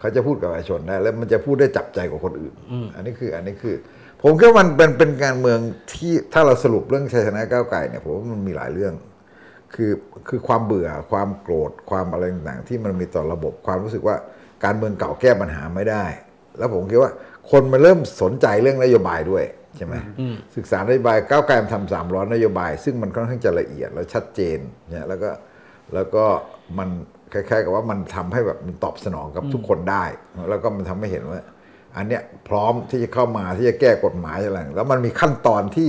เขาจะพูดกับประชาชนได้แล้วมันจะพูดได้จับใจกว่าคนอื่น อันนี้คืออันนี้คือ ผมคิดว่ามันเป็นเป็นการเมืองที่ถ้าเราสรุปเรื่องชัยชนะก้าวไกลเนี่ยผมว่ามันมีหลายเรื่อง คือคือความเบื่อความโกรธความอะไรต่างๆที่มันมีต่อระบบความรู้สึกว่าการเมืองเก่าแก้ปัญหาไม่ได้ แล้วผมคิดว่าคนมันเริ่มสนใจเรื่องนโยบายด้วยใช่ไหมศึกษานโยบายก้าวไกลมันทำสามร้อยนโยบาย ซึ่งมันค่อนข้างจะละเอียดและชัดเจนเนี่ยแล้วก็แล้วก็มัน คล้ายๆ กับว่ามันทำให้แบบมันตอบสนองกับทุกคนได้ แล้วก็มันทำให้เห็นว่า อันเนี้ยพร้อมที่จะเข้ามาที่จะแก้กฎหมายอะไรแล้วมันมีขั้นตอนที่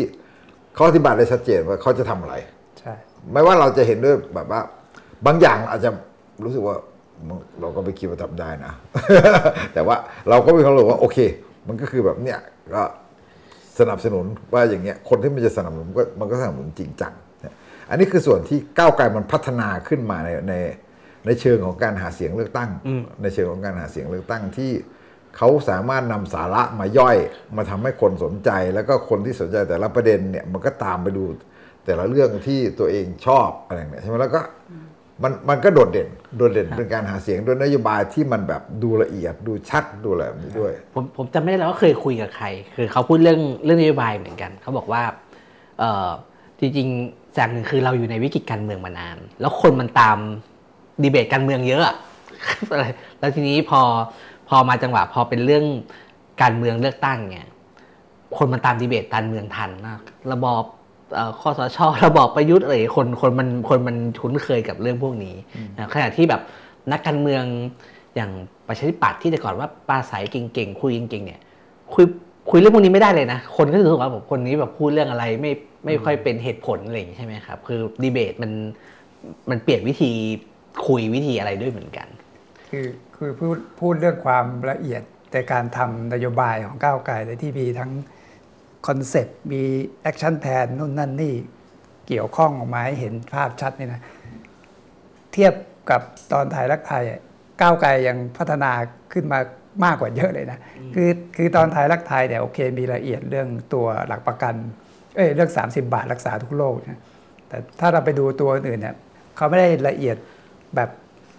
เขาอธิบายได้ชัดเจนว่าเขาจะทำอะไรใช่ไม่ว่าเราจะเห็นด้วยแบบว่า บางอย่างอาจจะรู้สึกว่าเราก็ไม่คิดว่าทำได้นะ แต่ว่าเราก็มีความรู้สึกว่าโอเค มันก็คือแบบเนี่ยก็สนับสนุนว่าอย่างเงี้ยคนที่มันจะสนับสนุนก็มันก็สนับสนุนจริงจังเนี่ยอันนี้คือส่วนที่ก้าวไกลมันพัฒนาขึ้นมาในใน ในเชิงของการหาเสียงเลือกตั้ง ในเชิงของการหาเสียงเลือกตั้งที่เขาสามารถนำสาระมาย่อยมาทำให้คนสนใจ แล้วก็คนที่สนใจแต่ละประเด็นเนี่ยมันก็ตามไปดูแต่ละเรื่องที่ตัวเองชอบอะไรเนี่ยใช่ไหมแล้วก็มันมันก็โดดเด่น โดดเด่นเป็นการหาเสียงด้วยนโยบายที่มันแบบดูละเอียดดูชัดดูอะไรแบบนี้ด้วย ผมผมจำไม่ได้แล้วว่าเคยคุยกับใคร คือเขาพูดเรื่องเรื่องนโยบายเหมือนกัน เขาบอกว่าเออจริงๆจากหนึ่งคือเราอยู่ในวิกฤตการเมืองมานาน แล้วคนมันตาม ดีเบตการเมืองเยอะอะอะไรแล้วทีนี้พอพอมาจังหวะพอเป็นเรื่องการเมืองเลือกตั้งเนี่ยคนมันตามดีเบตการเมืองทันมากระบอบเอ่อข้อสชระบอบประยุทธ์อะไรคนคนมันคนมันคุ้นเคยกับเรื่องพวกนี้นะขณะที่แบบนักการเมืองอย่างประชาธิปัตย์ที่แต่ก่อนว่าปราศัยเก่งๆคุยเก่งๆเนี่ยคุยคุยเรื่องพวกนี้ไม่ได้เลยนะ คนก็จะรู้สึกว่าแบบคนนี้แบบพูดเรื่องอะไรไม่ไม่ค่อยเป็นเหตุผลอะไรอย่างนี้ใช่ไหมครับ คือดีเบตมันมันเปลี่ยนวิธี คุยวิธีอะไรด้วยเหมือนกัน คือคือพูดพูดเรื่องความละเอียดแต่การทำนโยบายของก้าวไกลในที่มีทั้ง concept มี action plan นู่นนั่นนี่เกี่ยวข้องออกมาให้เห็นภาพชัดนี่นะ เทียบกับตอนไทยรักไทยอะก้าวไกลยังพัฒนาขึ้นมามากกว่าเยอะเลยนะ คือคือตอนไทยรักไทยเนี่ยโอเคมีละเอียดเรื่องตัวหลักประกัน เอ้ยเรื่อง 30 บาทรักษาทุกโรคนะแต่ถ้าเราไปดูตัวอื่นเนี่ยเขาไม่ได้ละเอียด แบบ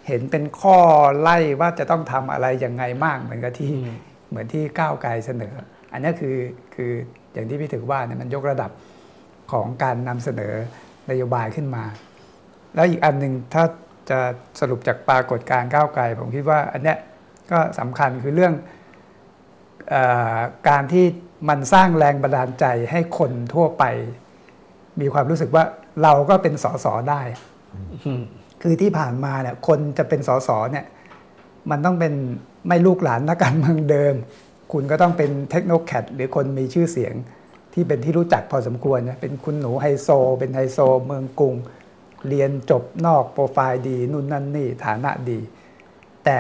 เห็นเป็นข้อไล่ว่าจะต้องทำอะไรยังไงมากเหมือนกับที่อืมเหมือนที่ก้าวไกลเสนอ อันนี้คือคืออย่างที่พี่ถือว่าเนี่ยมันยกระดับของการนำเสนอนโยบายขึ้นมา แล้วอีกอันหนึ่งถ้าจะสรุปจากปรากฏการณ์ก้าวไกล ผมคิดว่าอันเนี้ยก็สำคัญคือเรื่องเออการที่มันสร้างแรงบันดาลใจให้คนทั่วไป มีความรู้สึกว่าเราก็เป็นสสได้ คือที่ผ่านมาเนี่ยคนจะเป็นสสเนี่ยมันต้องเป็นไม่ลูกหลานนักการเมืองเดิม คุณก็ต้องเป็นเทคโนแคดหรือคนมีชื่อเสียงที่เป็นที่รู้จักพอสมควรนะเป็นคุณหนูไฮโซ เป็นไฮโซ เมืองกรุง เรียนจบนอกโปรไฟล์ดีนู่นนั่นนี่ฐานะดี แต่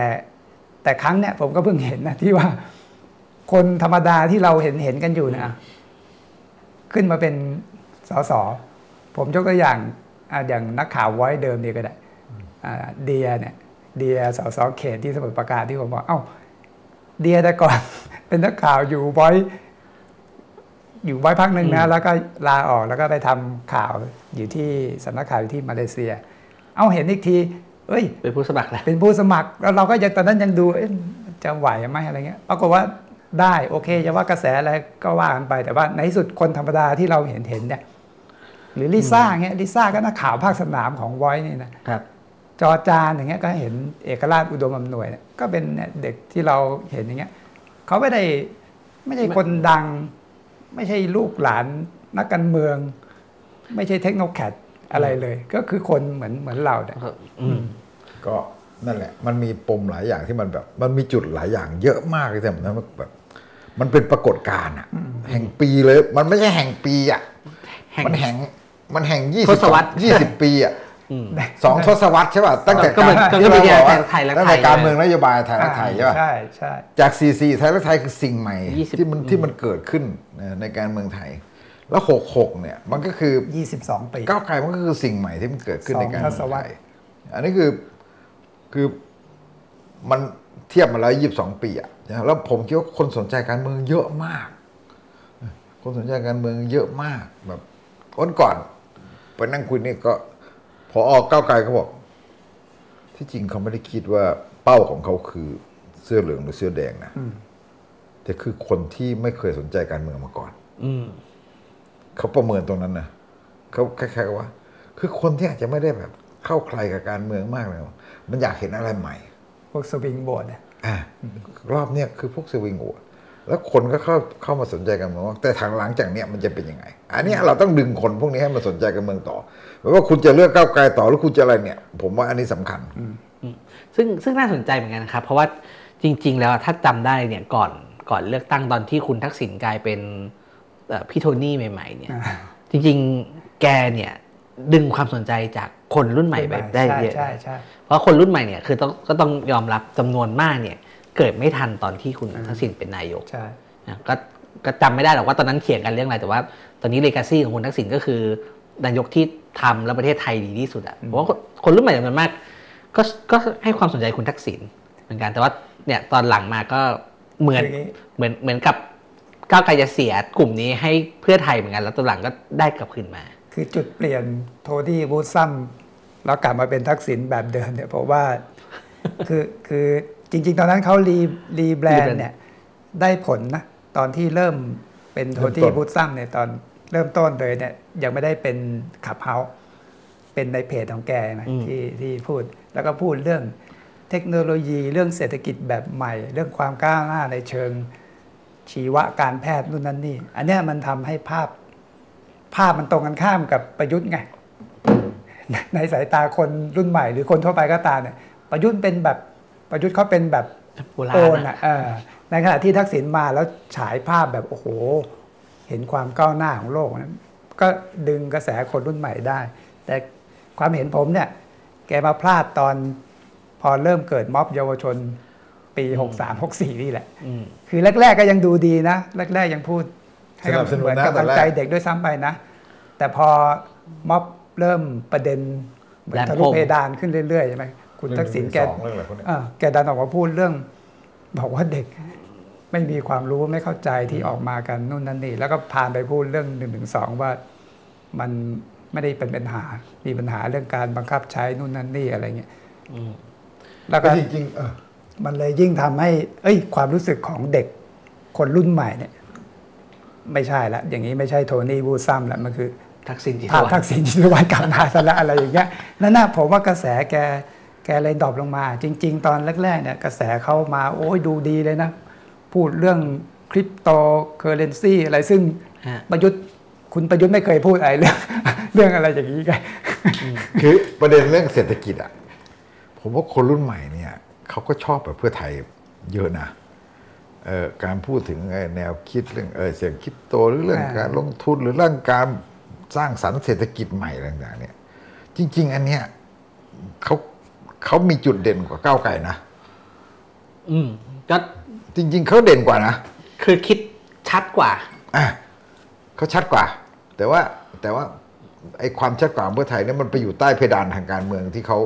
แต่ครั้งเนี่ยผมก็เพิ่งเห็นนะที่ว่า คนธรรมดาที่เราเห็นเห็นกันอยู่เนะขึ้นมาเป็นสสผมยกตัวอย่างออย่างนักข่าวไว้เดิมนี่ก็ได้ เดียเนี่ยเดียสสเขตที่สมุทรปราการที่ผมบอกเอ้าเดียแต่ก่อนเป็นนักข่าวอยู่ไว้อยู่ไว้พักหนึ่งนะแล้วก็ลาออกแล้วก็ไปทำข่าวอยู่ที่สำนักข่าวอยู่ที่มาเลเซีย เอาเห็นอีกทีเอ้ย เป็นผู้สมัครแหละเป็นผู้สมัครแล้วเราก็ยังตอนนั้นยังดูเอ๊ะจะไหวไหมอะไรเงี้ยปรากฏว่าได้โอเคจะว่ากระแสอะไรก็ว่ากันไปแต่ว่าในที่สุดคนธรรมดาที่เราเห็นเห็นเนี่ยหรือลิซ่าเงี้ยลิซ่าก็นักข่าวภาคสนามของไว้นี่นะครับ จอจานอย่างเงี้ยก็เห็นเอกราชอุดมอำนวยเนี่ยก็เป็นเนี่ยเด็กที่เราเห็นอย่างเงี้ยเขาไม่ได้ไม่ใช่คนดัง ไม่ใช่ลูกหลานนักการเมือง ไม่ใช่เทคโนแคดอะไรเลย ก็คือคนเหมือนเหมือนเราเนี่ยอืมก็นั่นแหละ มันมีปมหลายอย่างที่มันแบบ มันมีจุดหลายอย่างเยอะมากเลยแต่มันแบบมันเป็นปรากฏการณ์อะแห่งปีเลย มันไม่ใช่แห่งปีอะแห่งมันแห่งมันแห่งยี่ทสิบศวรรษยี่สิบปีอะอืม สองทศวรรษใช่ป่ะตั้งแต่ก็เหมือนารก็ที่เหมือนเราบอกว่าไทยรักไทยตั้งแต่การเมืองนโยบายไทยรักไทยใช่ป่ะใช่ใช่จาก44ไทยรักไทยคือสิ่งใหม่20ที่มันที่มันเกิดขึ้นนะในการเมืองไทย แล้ว66เนี่ยมันก็คือ 22ปีก้าวไกลมันก็คือสิ่งใหม่ที่มันเกิดขึ้นสองในการเมืองทศวรไทรษยอันนี้คือคือมันเทียบมาแล้ว22ปีอะนะแล้วผมคิดว่าคนสนใจการเมืองเยอะมาก คนสนใจการเมืองเยอะมากแบบวันก่อนไปนั่งคุยนี่ก็ พอออกก้าวไกลเขาบอก ที่จริงเขาไม่ได้คิดว่าเป้าของเขาคือเสื้อเหลืองหรือเสื้อแดงนะแต่คือคนที่ไม่เคยสนใจการเมืองมาก่อน อืมเขาประเมินตรงนั้นนะเขาคล้ายๆกับว่า คือคนที่อาจจะไม่ได้แบบ เข้าใครกับการเมืองมากเลยมันอยากเห็นอะไรใหม่ พวกสวิงโบร์ดเนี่ยอะรอบเนี้ยคือพวกสวิงโหวต แล้วคนก็เข้าเข้ามาสนใจกันเมืองว่าแต่ทางหลังจากเนี้ยมันจะเป็นยังไง อันเนี้ยเราต้องดึงคนพวกนี้ให้มาสนใจกันเมืองต่อไม่ว่าคุณจะเลือกก้าวไกลต่อหรือคุณจะอะไรเนี่ย ผมว่าอันนี้สำคัญซึ่งซึ่งน่าสนใจเหมือนกันนะครับ เพราะว่าจริง ๆ แล้วถ้าจำได้เนี่ยก่อนก่อนเลือกตั้งตอนที่คุณทักษิณกลายเป็นเอ่อพี่โทนี่ใหม่ ๆ เนี่ย จริง ๆแกเนี่ยดึงความสนใจจากคนรุ่นใหม่ไปได้ใช่เยอะใช่ใช่เพราะคนรุ่นใหม่เนี่ยคือต้องก็ต้องยอมรับจำนวนมากเนี่ย เกิดไม่ทันตอนที่คุณทักษิณเป็นนายกใช่นะก็ก็จำไม่ได้หรอกว่าตอนนั้นเถียงกันเรื่องอะไรแต่ว่า ตอนนี้เลกาซีของคุณทักษิณก็คือนายกที่ทำแล้วประเทศไทยดีที่สุดอะเพราะว่าคนรุ่นใหม่จำนวนมาก ก็ก็ให้ความสนใจคุณทักษิณเหมือนกันแต่ว่าเนี่ยตอนหลังมาก็เหมือนคืออย่างนี้เหมือนเหมือนกับก้าวไกลจะเสียกลุ่มนี้ให้เพื่อไทยเหมือนกัน แล้วตอนหลังก็ได้กลับคืนมา คือจุดเปลี่ยนโทนี่บูธซัมแล้วกลับมาเป็นทักษิณแบบเดิมเนี่ยเพราะว่าคือคือ จริง ๆ ตอนนั้นเขารีรีแบรน rebrand ด์เนี่ยได้ผลนะ ตอนที่เริ่มเป็นโทเริ่มต้นี่นบูธซัมเนี่ยตอนเริ่มต้นเลยเนี่ยยังไม่ได้เป็นขับเฮาส์เป็นในเพจของแกไหมอืมที่ที่พูดแล้วก็พูดเรื่องเทคโนโลยีเรื่องเศรษฐกิจแบบใหม่ เรื่องความก้าวหน้าในเชิงชีวะการแพทย์นู่นนั่นนี่ อันเนี้ยมันทำให้ภาพภาพมันตรงกันข้ามกับประยุทธ์ไงในสายตาคนรุ่นใหม่ หรือคนทั่วไปก็ตามเนี่ยประยุทธ์เป็นแบบ ประยุทธ์เขาเป็นแบบโบราณโอนอะอะเออในขณะที่ทักษิณมาแล้วฉายภาพแบบโอ้โห เห็นความก้าวหน้าของโลกนั้นก็ดึงกระแสคนรุ่นใหม่ได้ แต่ความเห็นผมเนี่ย แกมาพลาดตอนพอเริ่มเกิดม็อบเยาวชนปี 63 64 นี่แหละอืมคือแรก ๆ ก็ยังดูดีนะ แรก ๆ ยังพูดให้สนับสนุนเหมือนนะกับตอนกำลังแรกใจเด็กด้วยซ้ำไปนะ แต่พอม็อบเริ่มประเด็นเหมือนแหลมทะลุคมเพดานขึ้นเรื่อยๆใช่ไหม คุณทักษิณแกเรื่องหนึ่งสองเรื่องอะไรพวกเนี้ยเออแกดันออกมาพูดเรื่อง บอกว่าเด็กไม่มีความรู้ไม่เข้าใจที่ออกมากันนู่นนั่นนี่ แล้วก็พานไปพูดเรื่องหนึ่งถึงสองว่ามันไม่ได้เป็นปัญหา มีปัญหาเรื่องการบังคับใช้นู่นนั่นนี่อะไรเงี้ยอืมแล้วก็ก็จริงๆเออมันเลยยิ่งทำให้ เอ้ย ความรู้สึกของเด็กคนรุ่นใหม่เนี่ย ไม่ใช่ละอย่างนี้ไม่ใช่โทนี่วู้ดซัมละมันคือทักษิณจิตภาพวัฒทัน์กษิณชินวัตรกลับมาซะแล้วอะไรอย่างเงี้ยนั่นน่ะผมว่ากระแสแก แกเลย drop ลงมา จริง ๆ ตอนแรกๆเนี่ยกระแสเขามาโอ้ยดูดีเลยนะ พูดเรื่องคริปโตเคอเรนซีอะไรซึ่งฮะประยุทธ์คุณประยุทธ์ไม่เคยพูดอะไรเรื่องเรื่องอะไรอย่างนี้ไงคือประเด็นเรื่องเศรษฐกิจอะผมว่าคนรุ่นใหม่เนี่ยเขาก็ชอบแบบเพื่อไทยเยอะนะเอ่อการพูดถึงไอ้แนวคิดเรื่องเออเสียงคริปโตหรือเรื่องอ่าการลงทุนหรือเรื่องการสร้างสรรค์เศรษฐกิจใหม่ต่างๆเนี่ย จริง ๆ อันเนี้ยเขา เขามีจุดเด่นกว่าก้าวไกลนะอืมก็จริง ๆเขาเด่นกว่านะคือคิดชัดกว่าอะเขาชัดกว่า แต่ว่าแต่ว่าไอ้ความชัดกว่าของเพื่อไทยเนี่ยมันไปอยู่ใต้เพดานทางการเมืองที่เขา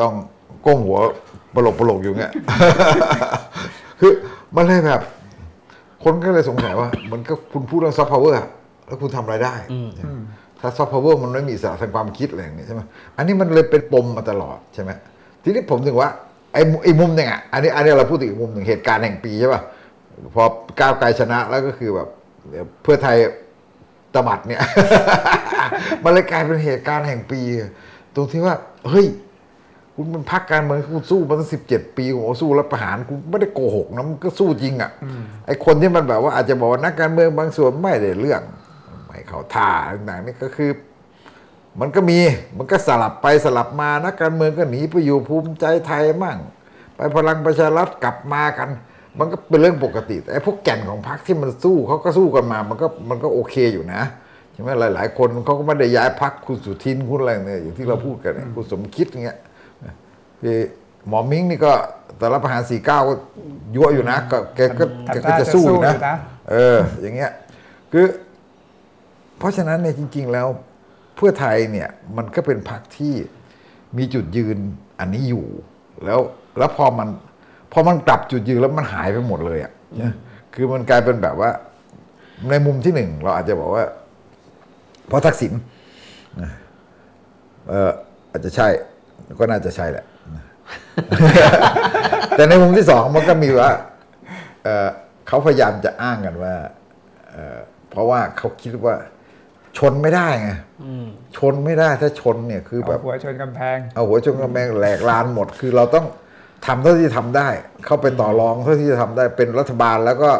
ต้องก้มหัวปลกปลกอยู่เงี้ย คือมันเลยแบบ คนก็เลยสงสัยว่า มันก็คุณพูดเรื่อง soft power แล้วคุณทำอะไรได้ ถ้า soft power มันไม่มีอิสระทางความคิดอะไรอย่างนี้ใช่ไหมอันนี้มันเลยเป็นปมมาตลอดใช่ไหมทีนี้ผมถึงว่าไอ้มุไอ้มุมหนึ่งอะอันนี้อันนี้เราพูดถึงอีกมุมหนึ่งเหตุการณ์แห่งปีใช่ป่ะพอก้าวไกลชนะแล้วก็คือแบบเพื่อไทยตบัดเนี่ยมันเลยกลายเป็นเหตุการณ์แห่งปี ตรงที่ว่า เฮ้ย คุณเป็นพักการเมืองคุณสู้มาตั้งสิบเจ็ดปีโอ้โหสู้แล้วประหารคุณไม่ได้โกหกนะมันก็สู้จริงอะไอ้คนที่มันแบบว่าอาจจะบอกว่านักการเมืองบางส่วนไม่ได้เรื่องไม่ เข้าท่าต่างๆนี่ก็คือ มันก็มีมันก็สลับไปสลับมานักการเมืองก็หนีไปอยู่ภูมิใจไทยมั่ง ไปพลังประชารัฐกลับมากัน มันก็เป็นเรื่องปกติแต่ไอ้พวกแก่นของพรรคที่มันสู้เขาก็สู้กันมา มันก็มันก็โอเคอยู่นะใช่ไหมหลาย ๆ คนเขาก็ไม่ได้ย้ายพรรคคุณสุทินคุณอะไรเนี่ยอย่างที่เราพูดกันเนี่ยคุณสมคิดอย่างเงี้ยพี่หมอมิ้งนี่ก็แต่ละประหารสี่เก้าก็ยั่วอยู่นะก็แกก็แกทำก็ท่าจะจะสู้อยู่สู้นะอยู่นะ เออ อย่างเงี้ย คือ เพราะฉะนั้นเนี่ยจริง ๆ แล้วเพื่อไทยเนี่ยมันก็เป็นพรรคที่มีจุดยืนอันนี้อยู่ แล้วแล้วพอมันพอมันกลับจุดยืนแล้วมันหายไปหมดเลยอะนะคือมันกลายเป็นแบบว่า ในมุมที่หนึ่งเราอาจจะบอกว่า เพราะทักษิณนะเอออาจจะใช่ ก็น่าจะใช่แหละ แต่ในมุมที่สองมันก็มีว่าเอ่อเขาพยายามจะอ้างกันว่าเอ่อเพราะว่าเขาคิดว่า ชนไม่ได้ไงชนไม่ได้ถ้าชนเนี่ยคือแบบเอาหัวชนกำแพงเอาหัวชนกำแพงแหลกลานหมด คือเราต้องทำเท่าที่ทำได้ เข้าไปต่อรองเท่าที่จะทำได้เป็นรัฐบาลแล้วก็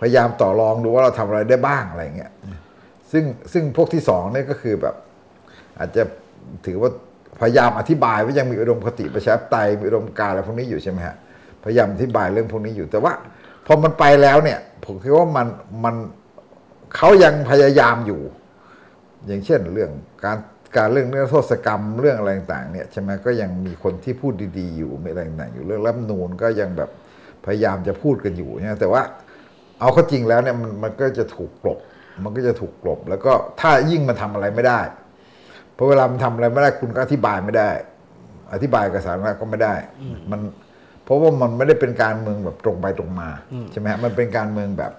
พยายามต่อรองดูว่าเราทำอะไรได้บ้างอะไรเงี้ยซึ่งซึ่งพวกที่สองเนี่ยก็คือแบบ อาจจะถือว่าพยายามอธิบายว่ายังมีอุดมคติประชาธิปไตยมีอุดมการณ์อะไรพวกนี้อยู่ใช่ไหมฮะพยายามอธิบายเรื่องพวกนี้อยู่ แต่ว่าพอมันไปแล้วเนี่ย ผมคิดว่ามันมันเขายังพยายามอยู่ อย่างเช่นเรื่องการการเรื่องเนื้อโทษกรรมเรื่องอะไรต่างๆเนี่ยใช่ไหมก็ยังมีคนที่พูดดีๆ อยู่มีอะไรต่างๆอยู่เรื่องรัฐนูนก็ยังแบบพยายามจะพูดกันอยู่นะแต่ว่าเอาข้าจริงแล้วเนี่ยมันมันก็จะถูกกลบ มันก็จะถูกกลบ แล้วก็ถ้ายิ่งมันทำอะไรไม่ได้พราะเวลามันทำอะไรไม่ได้คุณก็อธิบายไม่ได้ อธิบายเอกสารอะไรก็ไม่ได้ มันเพราะว่ามันไม่ได้เป็นการเมืองแบบตรงไปตรงมาใช่ไหมฮะมันเป็นการเมืองแบบ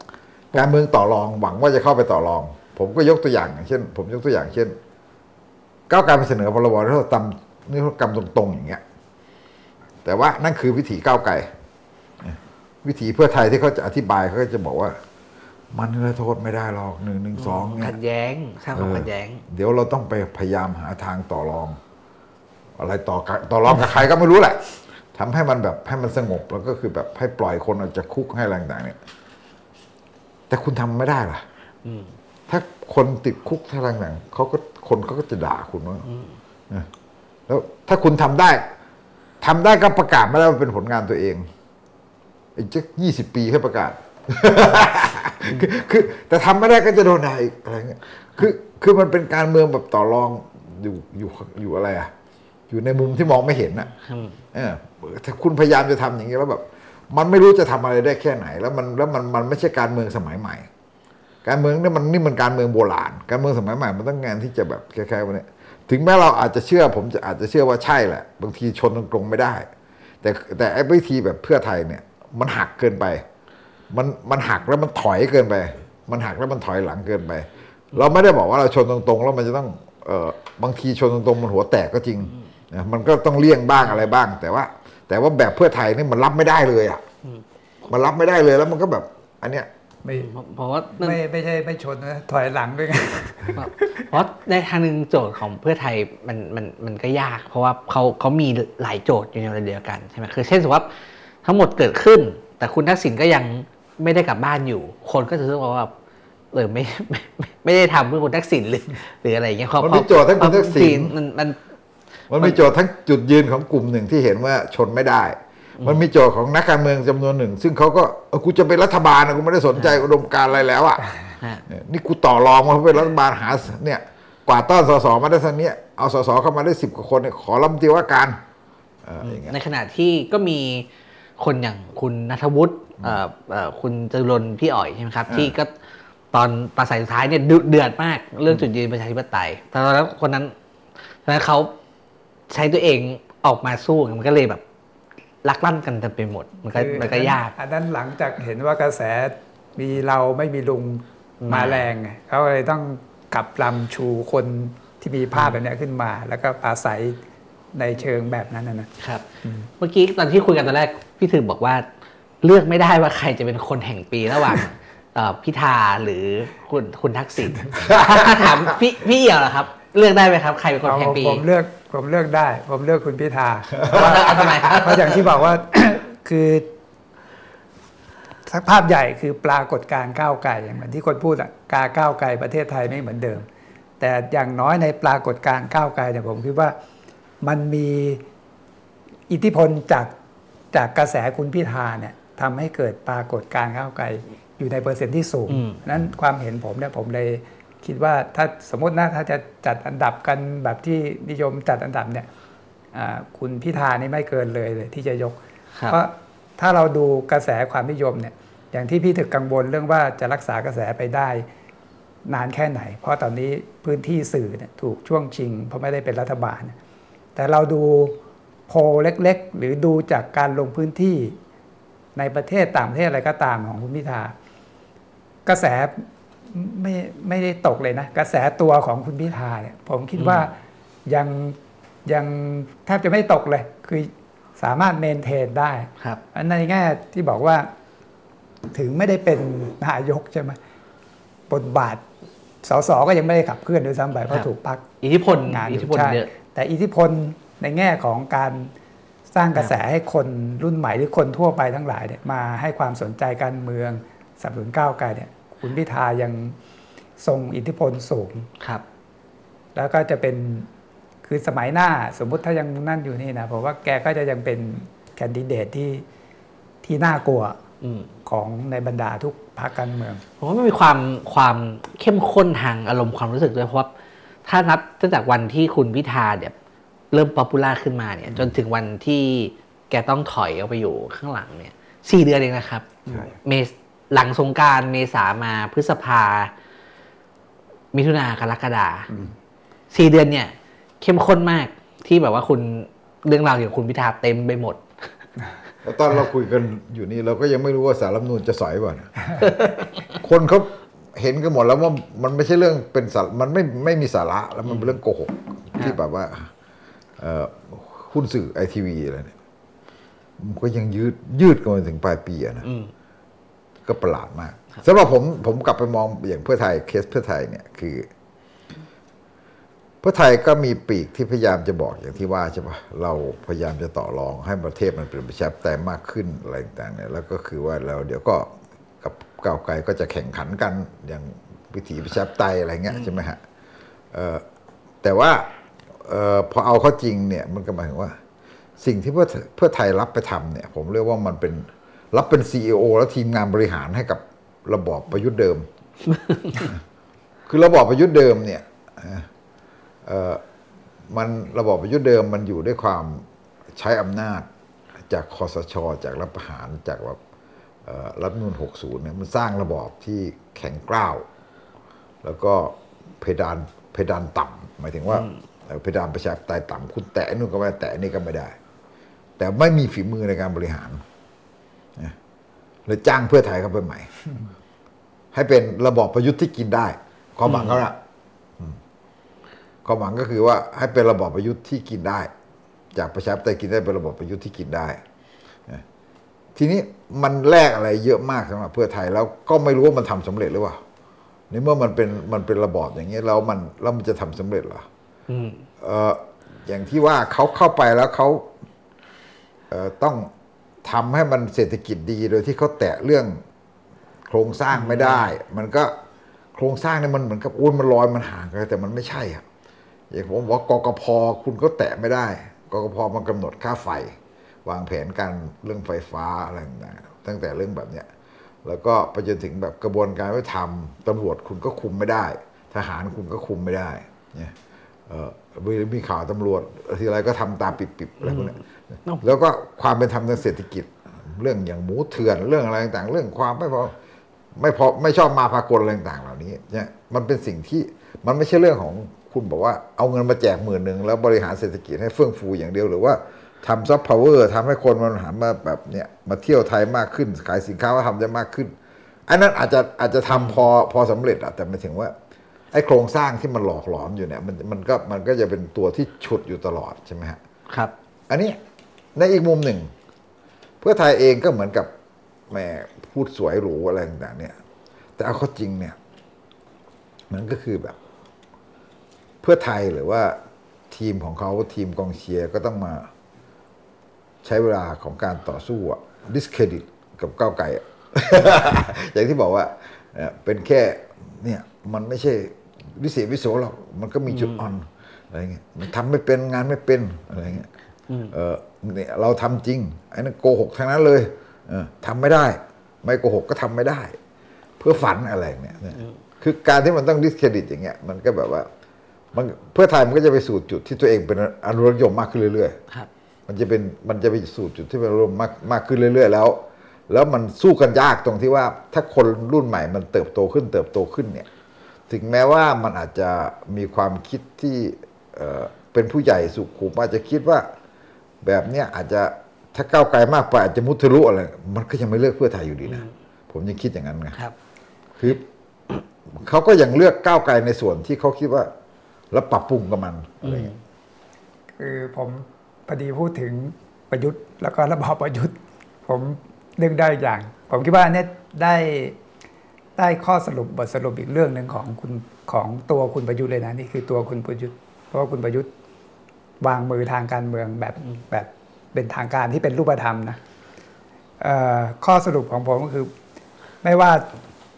การเมืองต่อรองหวังว่าจะเข้าไปต่อรอง ผมก็ยกตัวอย่างอย่างเช่น ผมยกตัวอย่างเช่นก้าวไกลไปเสนอพรบนิรโทษกรรมนิรโทษกรรมตรงๆ อย่างเงี้ย แต่ว่านั่นคือวิถีก้าวไกลวิถีเพื่อไทยที่เขาจะอธิบายเขาก็จะบอกว่า มันนิรโทษไม่ได้หรอกหนึ่งหนึ่งสองเนี่ขัยดแย้งสร้างความขัดแย้ง เดี๋ยวเราต้องไปพยายามหาทางต่อรอง อะไรต่อกับต่อรองกับใครก็ไม่รู้แหละทำให้มันแบบให้มันสงบแล้วก็คือแบบให้ปล่อยคนออกจากคุกให้อะไรต่างๆเนี่ยแต่คุณทำไม่ได้ล่ะอืม ถ้าคนติดคุกท่าต่างๆเขาก็คนเขาก็จะด่าคุณว่านะแล้วถ้าคุณทำได้ทำได้ก็ประกาศไม่ได้ว่าเป็นผลงานตัวเองอีกจะยี่สิบปีให้ประกาศ คือคือแต่ทำไม่ได้ก็จะโดนด่าอีกอะไรเงี้ยคือคือมันเป็นการเมืองแบบต่อรองอยู่อยู่อยู่อะไรอะอยู่ในมุมที่มองไม่เห็นอะอืมเออถ้าคุณพยายามจะทำอย่างนี้แล้วแบบ มันไม่รู้จะทำอะไรได้แค่ไหน แล้วมันแล้วมันมันไม่ใช่การเมืองสมัยใหม่ การเมืองนี่มันนี่มันการเมืองโบราณ การเมืองสมัยใหม่มันต้องงานที่จะแบบคล้ายๆวันนี้ถึงแม้เราอาจจะเชื่อผมจะอาจจะเชื่อว่าใช่แหละ บางทีชนตรงๆไม่ได้ แต่แต่ไอ้วิธีแบบเพื่อไทยเนี่ย มันหักเกินไป มันมันหักแล้วมันถอยเกินไป มันหักแล้วมันถอยหลังเกินไป เราไม่ได้บอกว่าเราชนตรงๆ แล้วมันจะต้องเออบางทีชนตรงๆมันหัวแตกก็จริงนะมันก็ต้องเลี่ยงบ้างอะไรบ้าง แต่ว่า แต่ว่าแบบเพื่อไทยนี่มันรับไม่ได้เลยอะมันรับไม่ได้เลยแล้วมันก็แบบ อันเนี้ย ไม่เพราะว่านั่นไม่ไม่ใช่ไม่ชนนะถอยหลังด้วยไงเพราะในทางหนึ่งโจทย์ของเพื่อไทยมันมันมันก็ยาก เพราะว่าเขาเขามีหลายโจทย์อยู่ในเวลาเดียวกันใช่ไหมคือ เช่นสมมติว่าทั้งหมดเกิดขึ้น แต่คุณทักษิณก็ยังไม่ได้กลับบ้านอยู่ คนก็จะรู้สึกว่าเออไม่ไม่ไม่ไม่ได้ทำเพื่อคุณทักษิณหรือหรืออะไรอย่างเงี้ยเพราะมันมีโจทย์ให้คุณทักษิณมันมันมันมีโจทย์ทั้งจุดยืนของกลุ่มหนึ่งที่เห็นว่าชนไม่ได้ มันมีโจทย์ของนักการเมืองจำนวนหนึ่ง ซึ่งเขาก็เออกูจะเป็นรัฐบาลนะกูไม่ได้สนใจอุดมการณ์อะไรแล้วอะฮะเนี่ยนี่กูต่อรองมาเพื่อเป็นรัฐบาลหาเนี่ยกว่าต้อนสสมาได้สักเนี้ยเอาสสเข้ามาได้สิบกว่าคนเนี่ยขอรัฐมนตรีว่าการเอออย่างเงี้ยในขณะที่ก็มีคนอย่างคุณนัทวุฒิเอ่อเอ่อคุณจตุรนต์พี่อ๋อยใช่ไหมครับ ที่ก็ตอนปราศัยสุดท้ายเนี่ยดุเดือดมากเรื่องจุดยืนประชาธิปไตยแต่ตอนนั้นคนนั้นตอนนั้นเขาใช้ตัวเองออกมาสู้มันก็เลยแบบ ลักลั่นกันเต็มไปหมด มันก็คือมันก็ยาก อันนั้นหลังจากเห็นว่ากระแสมีเราไม่มีลุงมาแรงไงเขาเลยต้องกลับลำชูคนที่มีภาพแบบเนี้ยขึ้นมา แล้วก็ปราศัยในเชิงแบบนั้นนะนะครับ เมื่อกี้ตอนที่คุยกันตอนแรกพี่ถึงบอกว่า เลือกไม่ได้ว่าใครจะเป็นคนแห่งปีระหว่างเอ่อพิธาหรือคุณคุณทักษิณถ้าถามพี่พี่เอี่ยวเหรอครับ เลือกได้ไหมครับ ใครเป็นคนเอาแห่งปีผมเลือก ผมเลือกได้ ผมเลือกคุณพิธาเอาทำไมครับเพราะอย่างที่บอกว่าคือสักภาพใหญ่คือปรากฏการณ์ก้าวไกลอย่างเหมือนที่คนพูดอะกาก้าวไกลประเทศไทยไม่เหมือนเดิม แต่อย่างน้อยในปรากฏการณ์ก้าวไกลเนี่ยผมคิดว่ามันมีอิทธิพลจากจากกระแสคุณพิธาเนี่ยทำให้เกิดปรากฏการณ์ก้าวไกลอยู่ในเปอร์เซ็นต์ที่สูงอืมนั้นความเห็นผมเนี่ยผมเลย คิดว่าถ้าสมมตินะถ้าจะจัดอันดับกันแบบที่นิยมจัดอันดับเนี่ยอ่าคุณพิธานี่ไม่เกินเลยเลยที่จะยกครับเพราะถ้าเราดูกระแสความนิยมเนี่ยอย่างที่พี่ถึกกังวลเรื่องว่าจะรักษากระแสไปได้นานแค่ไหน เพราะตอนนี้พื้นที่สื่อเนี่ยถูกช่วงชิง เพราะไม่ได้เป็นรัฐบาล แต่เราดูโพลเล็กๆ หรือดูจากการลงพื้นที่ในประเทศต่างประเทศอะไรก็ตามของคุณพิธากระแส ไม่ไม่ได้ตกเลยนะ กระแสตัวของคุณพิธาเนี่ยผมคิดว่ายังยังแทบจะไม่ตกเลย คือสามารถเมนเทนได้ครับอันในแง่ที่บอกว่า ถึงไม่ได้เป็นนายกใช่ไหมบทบาทสสก็ยังไม่ได้ขับเคลื่อนด้วยซ้ำไปเพครัราะบถูกพักอิทธิพลงานออิทธิยู่พลใช่เยอะแต่อิทธิพลในแง่ของการสร้างกระแสให้คนรุ่นใหม่หรือคนทั่วไปทั้งหลายเนี่ยมาให้ความสนใจการเมืองสนับสนุนก้าวไกลเนี่ย คุณพิธายังทรงอิทธิพลสูงครับ แล้วก็จะเป็นคือสมัยหน้าสมมุติถ้ายังนั่นอยู่นี่นะผมว่าแกก็จะยังเป็น candidate ที่ที่น่ากลัวอืมของในบรรดาทุกพรรคการเมืองผมว่ามันมีความความเข้มข้นทางอารมณ์ความรู้สึกด้วยเพราะว่าถ้านับตั้งแต่วันที่คุณพิธาเนี่ยเริ่ม popular ขึ้นมาเนี่ย จนถึงวันที่แกต้องถอยออกไปอยู่ข้างหลังเนี่ยสี่เดือนเองนะครับใช่เมษ หลังสงกรารเมษามาพฤษภา มิถุนากรกฎาสี่เดือนเนี่ย เข้มข้นมากที่แบบว่าคุณเรื่องราวเกี่ยวกับคุณพิธาเต็มไปหมดแล้วตอนเราคุยกันอยู่นี่เราก็ยังไม่รู้ว่าสารรัฐธรรมนูญจะสอยป่ะคนเขาเห็นกันหมดแล้วว่ามันไม่ใช่เรื่องเป็นสาระมันไม่ไม่มีสาระแล้วมันเป็นเรื่องโกหกที่แบบว่าเอ่อหุ้นสื่อไอทีวีอะไรเนี่ยมันก็ยังยืดยืดกันมาถึงปลายปีอะนะอืม ก็ประหลาดมากสำหรับผมผมกลับไปมองอย่างเพื่อไทยเคสเพื่อไทยเนี่ยคือ เพื่อไทยก็มีปีกที่พยายามจะบอกอย่างที่ว่าใช่ปะเราพยายามจะต่อรองให้ประเทศมันเป็นประชาธิปไตยมากขึ้นอะไรต่างๆเนี่ยแล้วก็คือว่าเราเดี๋ยวก็กับก้าวไกลก็จะแข่งขันกันอย่างวิถีประชาธิปไตยอะไรเงี้ยใช่ไหมฮะเอ่อแต่ว่าเอ่อพอเอาเข้าจริงเนี่ยมันก็หมายถึงว่า สิ่งที่เพื่อเพื่อไทยรับไปทำเนี่ย ผมเรียกว่ามันเป็น รับเป็นซีอแล้วทีมงานบริหารให้กับระบอบประยุทธ์เดิม คือระบอบประยุทธ์เดิมเนี่ยเอ่อมันระบอบประยุทธ์เดิมมันอยู่ด้วยความใช้อำนาจจากคอสช จากรัฐประหารจากแบบเอ่อรัฐธรรมนูล60 เนี่ยมันสร้างระบอบที่แข็งกร้าว แล้วก็เพดานเพดานต่ำหมายถึงว่าเอ่อเพดานประชาธิปไตยต่ำคุณแตะนู่นก็ไม่ได้แตะนี่ก็ไม่ได้ แต่ไม่มีฝีมือในการบริหารนะ เลยจ้างเพื่อไทยเข้าไปใหม่ ให้เป็นระบอบประยุทธ์ที่กินได้ ความหวังเขาละความหวังก็คือว่าให้เป็นระบอบประยุทธ์ที่กินได้ จากประชาธิปไตยกินได้เป็นระบอบประยุทธ์ที่กินได้นะทีนี้มันแลกอะไรเยอะมากสำหรับเพื่อไทยแล้วก็ไม่รู้ว่ามันทำสำเร็จหรือเปล่าในเมื่อมันเป็นมันเป็นระบอบอย่างนี้ยแล้วมันแล้วมันจะทำสำเร็จเหรออืมเอ่ออย่างที่ว่าเขาเข้าไปแล้วเขาเอ่อต้อง ทำให้มันเศรษฐกิจดีโดยที่เขาแตะเรื่องโครงสร้างไม่ได้ มันก็โครงสร้างเนี่ยมันเหมือนกับอุ้นมันลอยมันห่างกันแต่มันไม่ใช่อะอย่างผมบอกว่ากกพคุณก็แตะไม่ได้กกพมันกำหนดค่าไฟ วางแผนการเรื่องไฟฟ้าอะไรต่างๆตั้งแต่เรื่องแบบเนี้ยแล้วก็ไปจนถึงแบบกระบวนการวิธรรมตำรวจคุณก็คุมไม่ได้ ทหารคุณก็คุมไม่ได้เนี่ยเออมีมีข่าวตำรวจทีไรก็ทำตามปิบๆอะไรพวกนี้ แล้วก็ความเป็นธรรมทางเศรษฐกิจ เรื่องอย่างหมูเถื่อนเรื่องอะไรต่างๆ เรื่องความไม่พอไม่พอไม่ชอบมาพากลอะไรต่างๆ เหล่านี้เนี่ยมันเป็นสิ่งที่มันไม่ใช่เรื่องของคุณบอกว่าเอาเงินมาแจกหมื่นหนึ่งแล้วบริหารเศรษฐกิจให้เฟื่องฟูอย่างเดียวหรือว่าทำซับพาวเวอร์ทำให้คนมันหันมาแบบเนี่ยมาเที่ยวไทยมากขึ้น ขายสินค้าว่าทำได้มากขึ้น อันนั้นอาจจะอาจจะทำพอพอสำเร็จอะแต่หมายถึงว่าไอ้โครงสร้างที่มันหลอกหลอมอยู่เนี่ยมันมันก็มันก็จะเป็นตัวที่ฉุดอยู่ตลอดใช่ไหมฮะครับ อันนี้ ในอีกมุมหนึ่ง เพื่อไทยเองก็เหมือนกับแหมพูดสวยหรูอะไรต่างๆเนี่ย แต่เอาข้อจริงเนี่ย มันก็คือแบบ เพื่อไทยหรือว่าทีมของเขาทีมกองเชียร์ก็ต้องมาใช้เวลาของการต่อสู้อะดิสเครดิตกับก้าวไกลอย่างที่บอกว่าเอ่อเป็นแค่เนี่ยมันไม่ใช่วิเศษวิโสหรอก มันก็มีจุดอ่อนอะไรเงี้ยมันทำไม่เป็นงานไม่เป็นอะไรเงี้ย เออเนี่ยเราทำจริงไอ้นั่นโกหกทั้งนั้นเลยเออทำไม่ได้ ไม่โกหกก็ทำไม่ได้ เพื่อฝันอะไรเนี่ยเนี่ยคือการที่มันต้องดิสเครดิตอย่างเงี้ยมันก็แบบว่ามันเพื่อไทยมันก็จะไปสู่จุดที่ตัวเองเป็นอนุรักษ์นิยมมากขึ้นเรื่อยๆครับมันจะเป็นมันจะไปสู่จุดที่เป็นอารมณ์มากมากขึ้นเรื่อยๆแล้ว แล้วมันสู้กันยากตรงที่ว่า ถ้าคนรุ่นใหม่มันเติบโตขึ้นเติบโตขึ้นเนี่ย ถึงแม้ว่ามันอาจจะมีความคิดที่เอ่อเป็นผู้ใหญ่สุขุมอาจจะคิดว่า แบบเนี้ยอาจจะถ้าก้าวไกลมากไปอาจจะมุทะลุอะไรมันก็ยังไม่เลือกเพื่อไทยอยู่ดีนะ ผมยังคิดอย่างนั้นไงครับ คือเขาก็ยังเลือกก้าวไกลในส่วนที่เขาคิดว่า แล้วปรับปรุงกับมันอะไรเงี้ยคือผมพอดีพูดถึงประยุทธ์ แล้วก็ระบอบประยุทธ์ ผมนึกได้อย่าง ผมคิดว่าเนี่ยได้ได้ข้อสรุปบทสรุปอีกเรื่องหนึ่งของคุณของตัวคุณประยุทธ์เลยนะนี่คือตัวคุณประยุทธ์เพราะว่าคุณประยุทธ์ วางมือทางการเมืองแบบแบบเป็นทางการที่เป็นรูปธรรมนะข้อสรุปของผมก็คือ ไม่ว่า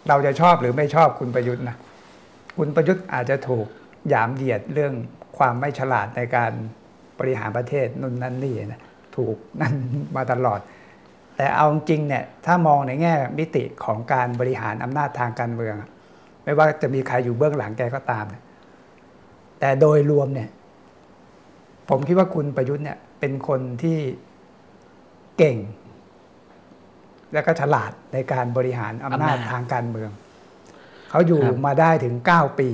เราจะชอบหรือไม่ชอบคุณประยุทธ์นะคุณประยุทธ์อาจจะถูกหยามเหยียดเรื่องความไม่ฉลาดในการบริหารประเทศนู่นนั่นนี่นะถูกนั่นมาตลอด แต่เอาจริงเนี่ยถ้ามองในแง่มิติของการบริหารอำนาจทางการเมือง ไม่ว่าจะมีใครอยู่เบื้องหลังแกก็ตาม แต่โดยรวมเนี่ย ผมคิดว่าคุณประยุทธ์เนี่ยเป็นคนที่เก่ง แล้วก็ฉลาดในการบริหารอำนาจอำนาจทางการเมือง เขาอยู่ครับมาได้ถึง 9 ปี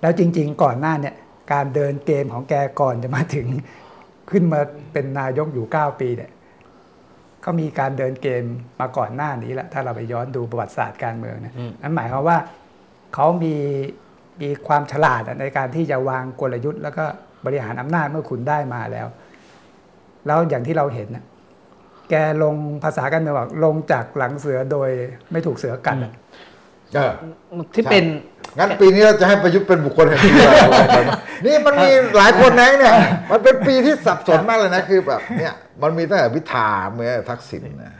แล้วจริง ๆ ก่อนหน้าเนี่ยการเดินเกมของแกก่อนจะมาถึงขึ้นมาเป็นนายกอยู่ 9 ปีเนี่ยก็มีการเดินเกมมาก่อนหน้านี้แหละถ้าเราไปย้อนดูประวัติศาสตร์การเมืองเนี่ยอืมนั่นหมายความว่าเขามีมีความฉลาดอะในการที่จะวางกลยุทธ์ แล้วก็ บริหารอำนาจเมื่อคุณได้มาแล้ว แล้วอย่างที่เราเห็นน่ะแกลงภาษาการเมืองบอกลงจากหลังเสือโดยไม่ถูกเสือกัดอะเออที่เป็น งั้นปีนี้เราจะให้ประยุทธ์เป็นบุคคลแห่งปีเรานี่มันมีหลายคนนะเนี่ย มันเป็นปีที่สับสนมากเลยนะคือแบบเนี่ยมันมีตั้งแต่พิธาเมื่อทักษิณนะ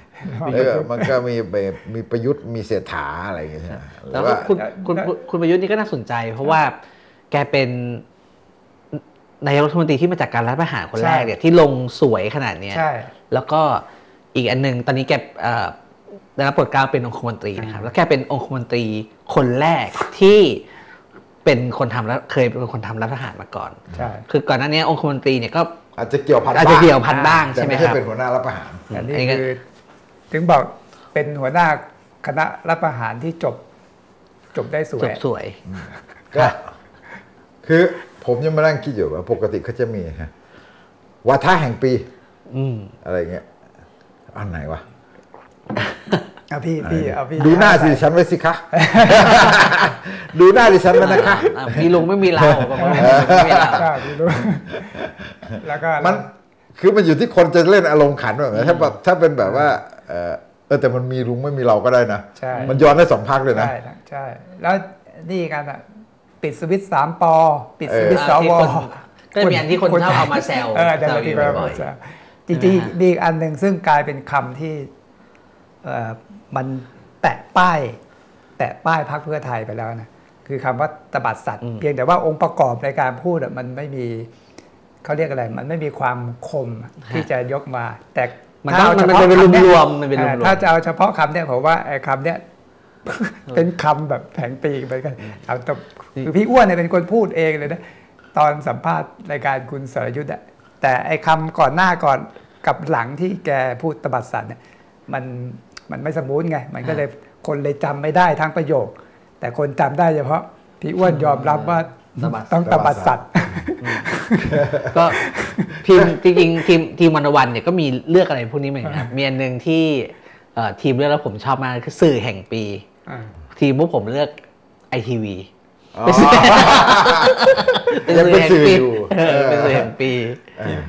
เออมันก็มีแบบมีประยุทธ์มีเศรษฐาอะไรอย่างเงี้ยใช่ไหมหรืแล้อวก็ว่าคุณคุณคุณคุณประยุทธ์นี่ก็น่าสนใจ เพราะว่าแกเป็น นายกรัฐมนตรีที่มาจากการรัฐประหารคนแรกเนี่ยที่ลงสวยขนาดเนี้ยใช่แล้วก็อีกอันหนึงตอนนี้แกเอ่อได้รับโปรดเกล้าเป็นองคมนตรีนะครับ แล้วแกเป็นองคมนตรีคนแรกที่เป็นคนทำแล้วเคยเป็นคนทำรัฐประหารมาก่อนใช่คือก่อนหน้านี้องคมนตรีเนี่ยก็อาจจะเกี่ยวพันอาจจะเกี่ยวพันบ้างแต่ใช่ไหมไม่คใช่รับเป็นหัวหน้ารับประหารอันอันนี้นี้ก็คือถึงบอกเป็นหัวหน้าคณะรัฐประหารที่จบจบได้สวจยบสวยก็คือ ผมยังมานั่งคิดอยู่ว่าปกติเขาจะมีฮะวาทะแห่งปี อืมอะไรเงี้ยอันไหนวะเอาพี่พี่เอาพี่ดูหน้าสิฉันไว้สิคะดูหน้าดิฉันไว้นะคะอะมีลุงไม่มีเราบอกว่ามีลุงไม่มีเราใช่พี่รู้แล้วก็มันคือมันอยู่ที่คนจะเล่นอารมณ์ขันแบบไหนถ้าแบบถ้าเป็นแบบว่าเออเออแต่มันมีลุงไม่มีเราก็ได้นะใช่มันย้อนได้สองพักเลยนะใช่ใช่แล้วนี่กันอะ ปิดสวิตช์สามปอ ปิดสวิตช์สอะวที่คนก็จะมีอันที่คนชอบเอามาแซวเออเดี๋ยวแซวที่อยู่เราบ่อยแซวจริงๆมีอีกอันหนึ่งซึ่งกลายเป็นคำที่เออมันแตะป้าย แตะป้ายพรรคเพื่อไทยไปแล้วนะคือคำว่าตบัดสัตว์ เพียงแต่ว่าองค์ประกอบในการพูดอะมันไม่มีเขาเรียกอะไร มันไม่มีความคมอะที่จะยกมา แต่มันถ้าต้องเอามันเฉเป็นพาะคำเนี่ยรวมๆมันเป็นรวอ่ามๆถ้าจะเอาเฉพาะคำเนี่ยผมว่าไอ้คำเนี่ย เป็นคำแบบแผงปีกไปกันเอาแต่คือพี่อ้วนเนี่ยเป็นคนพูดเองเลยนะตอนสัมภาษณ์รายการคุณสรยุทธ์อะแต่ไอ้คำก่อนหน้าก่อนกับหลังที่แกพูดตบัดสัตว์เนี่ยมันมันไม่สมูทไง มันก็เลยคนเลยจำไม่ได้ทั้งประโยค แต่คนจำได้เฉพาะพี่อ้วนยอมรับว่าตบัดต้องตบัดสัตว์ก็ทีมจริงๆทีมทีมวันวันเนี่ยก็มีเลือกอะไรพวกนี้เหมือนกันครับมีอันหนึ่งที่เอ่อทีมเลือกแล้วผมชอบมากคือสื่อแห่งปี ทีมพวกผมเลือกไอทีวีอ๋อเป็นยังเป็นสื่อปีอยู่เออเป็นสื่อแห่งปี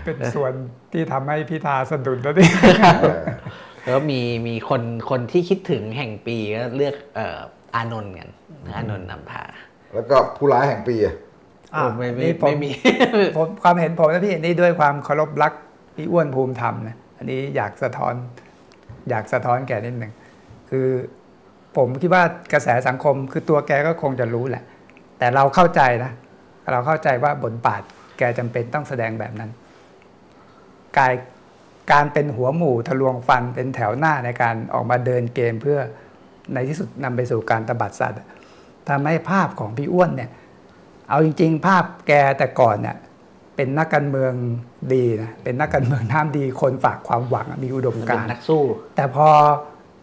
เป็นส่วนที่ทำให้พิธาสะดุดแล้วนี่แล้วก็มีมีคนคนที่คิดถึงแห่งปีก็เลือกเอ่ออานนท์กันอานนท์นำพา แล้วก็ผู้ร้ายแห่งปีอะอะโอ้ไม่ไม่นี่ผไม่มีผมความเห็นผมนะพี่นี่ด้วยความเคารพรักพี่อ้วนภูมิธรรมนะอันนี้อยากสะท้อน อยากสะท้อนแกนิดหนึ่งคือ ผมคิดว่ากระแสสังคมคือตัวแกก็คงจะรู้แหละ แต่เราเข้าใจนะ เราเข้าใจว่าบทบาทแกจำเป็นต้องแสดงแบบนั้นกายการเป็นหัวหมู่ทะลวงฟันเป็นแถวหน้าในการออกมาเดินเกมเพื่อในที่สุดนำไปสู่การตบัดสัตว์ทำให้ภาพของพี่อ้วนเนี่ย เอาจริง ๆ ภาพแกแต่ก่อนเนี่ยเป็นนักการเมืองดีนะเป็นนักการเมืองน้ำดีคนฝากความหวังมีอุดมเป็การนณ์นักสู้ แต่พอ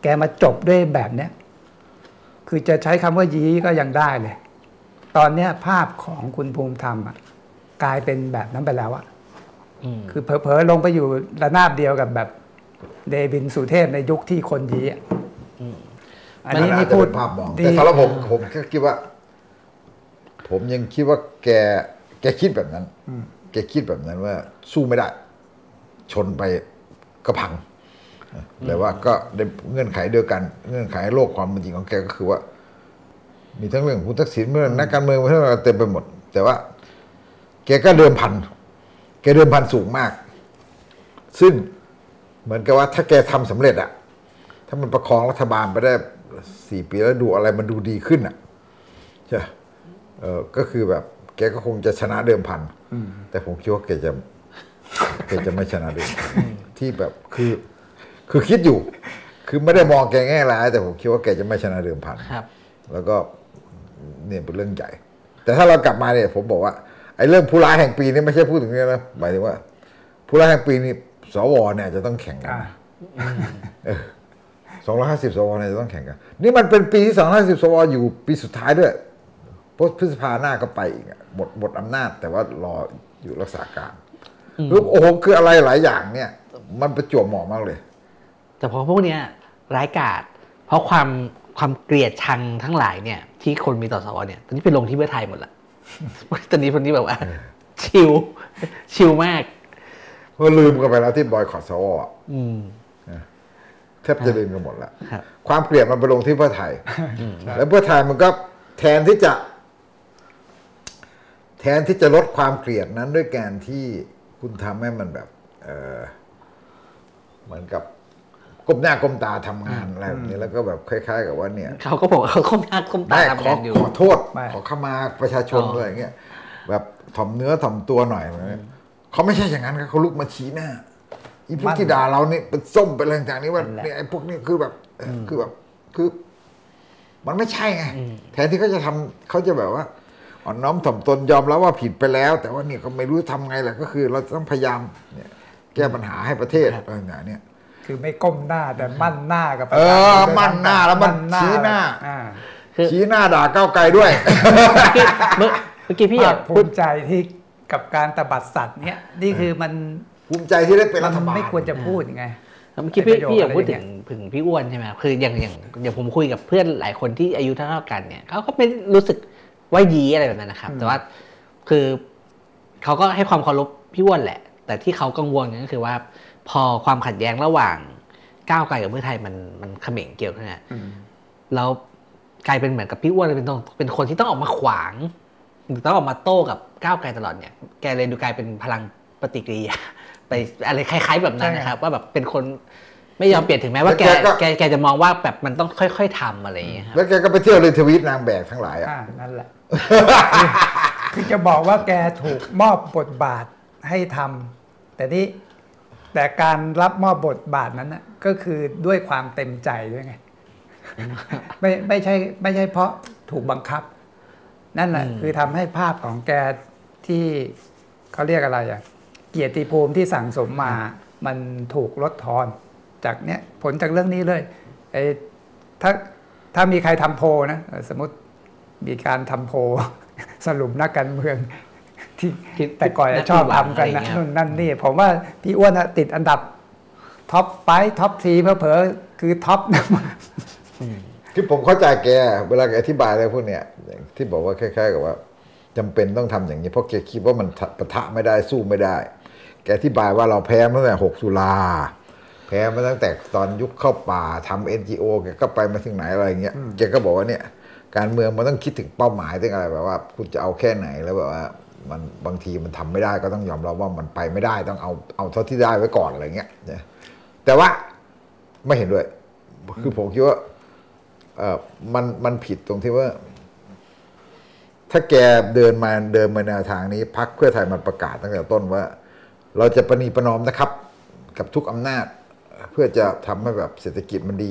แกมาจบด้วยแบบเนี้ย คือจะใช้คำว่ายี้ก็ยังได้เลย ตอนเนี้ยภาพของคุณภูมิธรรมอะกลายเป็นแบบนั้นไปแล้วอะอืมคือเผลอๆลงไปอยู่ระนาบเดียวกับแบบเดวินสุเทพในยุคที่คนยี้อะอันนี้มันี่อาจจะพูดเป็นภาพมองดีแต่สำหรับผมผมก็คิดว่า ผมยังคิดว่าแก แกคิดแบบนั้น แกคิดแบบนั้นว่าสู้ไม่ได้ ชนไปก็พัง แต่ว่าก็ในเงื่อนไขเดียวกัน เงื่อนไขโลกความเป็นจริงของแกก็คือว่า มีทั้งเรื่องคุณทักษิณเรื่องนักการเมืองเรื่องอะไรเต็มไปหมด แต่ว่า แกก็เดิมพัน แกเดิมพันสูงมาก ซึ่งเหมือนกับว่าถ้าแกทำสำเร็จอะถ้ามันประคองรัฐบาลไปได้สี่ปีแล้วดูอะไรมันดูดีขึ้นอะใช่ปะเออก็คือแบบ แกก็คงจะชนะเดิมพันแต่ผมคิดว่าแกจะแกจะไม่ชนะเดิมพันที่แบบคือ คือคิดอยู่ คือไม่ได้มองแกแง่ร้ายแต่ผมคิดว่าแกจะไม่ชนะเดิมพันครับ แล้วก็เนี่ยเป็นเรื่องใหญ่แต่ถ้าเรากลับมาเนี่ยผมบอกว่าไอ้เรื่องผู้ร้ายแห่งปีนี่ไม่ใช่พูดถึงเนี่ยนะหมายถึงว่า ผู้ร้ายแห่งปีนี่สวเนี่ยจะต้องแข่งกันอ่านะเออ250สวเนี่ยจะต้องแข่งกัน นี่มันเป็นปีที่250สวอยู่ปีสุดท้ายด้วยเพราะพฤษภาหน้าก็ไปอีกอะหมดหมดอำนาจ แต่ว่ารออยู่รักษาการคือโอ้โหคืออะไรหลายอย่างเนี่ย มันประจวบเหมาะมากเลย แต่พอพวกเนี้ยร้ายกาจเพราะความความเกลียดชังทั้งหลายเนี่ย ที่คนมีต่อสวเนี่ยตอนนี้ไปลงที่เพื่อไทยหมดละตอนนี้คนที่แบบว่าชิลชิลมากเพราะลืมกันไปแล้วที่บอยคอรสวอะอืมแทบจะลืมกันหมดแล้วครับความเกลียดมันไปลงที่เพื่อไทยแล้วเพื่อไทยมันก็แทนที่จะ แทนที่จะลดความเกลียดนั้นด้วยการที่คุณทำให้มันแบบ เออเหมือนกับ ก้มหน้าก้มตาทำงานอะไรแบบนี้แล้วก็แบบคล้าย ๆ กับว่าเนี่ยเขาก็บอกว่าเขาก้มหน้าก้มตาได้ทำขอกันอยู่ขอโทษไม่ขอเข้ามาประชาชนอ๋อออะไรอย่างเงี้ยแบบถ่อมเนื้อถ่อมตัวหน่อยอะไรเงี้ยเขาไม่ใช่อย่างนั้นครับเขาลุกมาชี้หน้าอีพวกที่ด่าเรานี่เป็นส้มเป็นอะไรต่างๆนี้ว่าเนี่ยไอ้พวกนี้คือแบบเอออคือแบบคือ มันไม่ใช่ไงแทนที่เขาจะทำเขาจะแบบว่าอ่อนน้อมถ่อมตนยอมรับว่าผิดไปแล้ว แต่ว่าเนี่ยก็ไม่รู้ทำไงแหละก็คือ เราต้องพยายามเนี่ยแก้ปัญหาให้ประเทศอะไรอย่างเนี้ย คือไม่ก้มหน้าแต่มั่นหน้ากับประเอชาชอด้วยมั่นหน้าแล้วมันมั่ชี้หน้า อ่าคือชี้หน้าด่าก้าวไกลด้วย เมื่อเมื่อกี้พี่อยาภากคภูพูดมิใจที่กับการตบัดสัตว์เนี่ยนี่คือมันภูมิใจที่ได้เป็นรัฐมันบาล ไม่ควรจะพูดไง เมื่อกี้พี่ไอ้ประโยชน์พี่อยากพูดอะไรถึอย่างงเงี้ยถึงพี่อ้วนใช่ไหมครับคืออย่างอย่างอย่างผมคุยกับเพื่อนหลายคนที่อายุเท่าๆกันเนี่ยเขาก็ไม่รู้สึกว่ายีอะไรแบบนั้นนะครับแต่ว่าคือเขาก็ให้ความเคารพพี่อ้วนแหละ แต่ที่เขากังวลก็คือว่า พอความขัดแย้งระหว่างก้าวไกลกับเพื่อไทยมันมันเขม่งเกี่ยวกันเนี่ยแล้วกลายเป็นเหมือนกับพี่อ้วนเลยเป็นต้องเป็นคนที่ต้องออกมาขวางหรือต้องออกมาโต้กับก้าวไกลตลอดเนี่ย แกเลยดูกลายเป็นพลังปฏิกิริยาไปอะไรคล้าย ๆ แบบนั้นนะครับ ว่าแบบเป็นคนไม่ยอมเปลี่ยนถึงแม้ว่าแกแล้วแกก็แกแกจะมองว่าแบบมันต้องค่อย ๆทำอะไรอย่างเงี้ยครับแล้วแกก็ไปเที่ยวเลยทวีตนางแบกทั้งหลายอะอ่านั่นแหละคือคือจะบอกว่าแกถูกมอบบทบาทให้ทำแต่นี่ แต่การรับมอบบทบาทนั้นนะก็คือด้วยความเต็มใจด้วยไง ไม่ไม่ใช่ไม่ใช่เพราะถูกบังคับ นั่นแหละคือทำให้ภาพของแกที่เขาเรียกอะไรอะ เกียรติภูมิที่สั่งสมมา มันถูกลดทอน จากเนี้ยผลจากเรื่องนี้เลยไอ้ถ้าถ้ามีใครทำโพลนะเอ่อสมมติมีการทำโพลสรุปนักการเมือง ที่ที่แต่ก่อนนัจะชอบหวังทำกันอะไรนะเงี้ยนู่นนั่นนี่ผมว่าพี่อ้วนน่ะติดอันดับ top five top three เผลอๆคือ topคือผมเข้าใจแก เวลาแกอธิบายอะไรพวกเนี้ยอย่างที่บอกว่าคล้ายๆกับว่าจำเป็นต้องทำอย่างนี้ เพราะแกคิดว่ามันปะทะไม่ได้สู้ไม่ได้ แกอธิบายว่าเราแพ้มาตั้งแต่6ตุลาแพ้มาตั้งแต่ตอนยุคเข้าป่าทำ NGO แกก็ไปมาถึงไหนอะไรเงี้ยแกก็บอกว่าเนี่ย การเมืองมันต้องคิดถึงเป้าหมายถึงอะไรแบบว่า คุณจะเอาแค่ไหนแล้วแบบว่า มันบางทีมันทำไม่ได้ก็ต้องยอมรับว่ามันไปไม่ได้ต้องเอาเอาเท่าที่ได้ไว้ก่อนอะไรเงี้ยนะแต่ว่าไม่เห็นด้วย คือผมคิดว่าเออมันมันผิดตรงที่ว่า ถ้าแกเดินมาเดินมาแนวทางนี้พักเพื่อไทยมันประกาศตั้งแต่ต้นว่า เราจะประนีประนอมนะครับ กับทุกอำนาจ เพื่อจะทำให้แบบเศรษฐกิจมันดี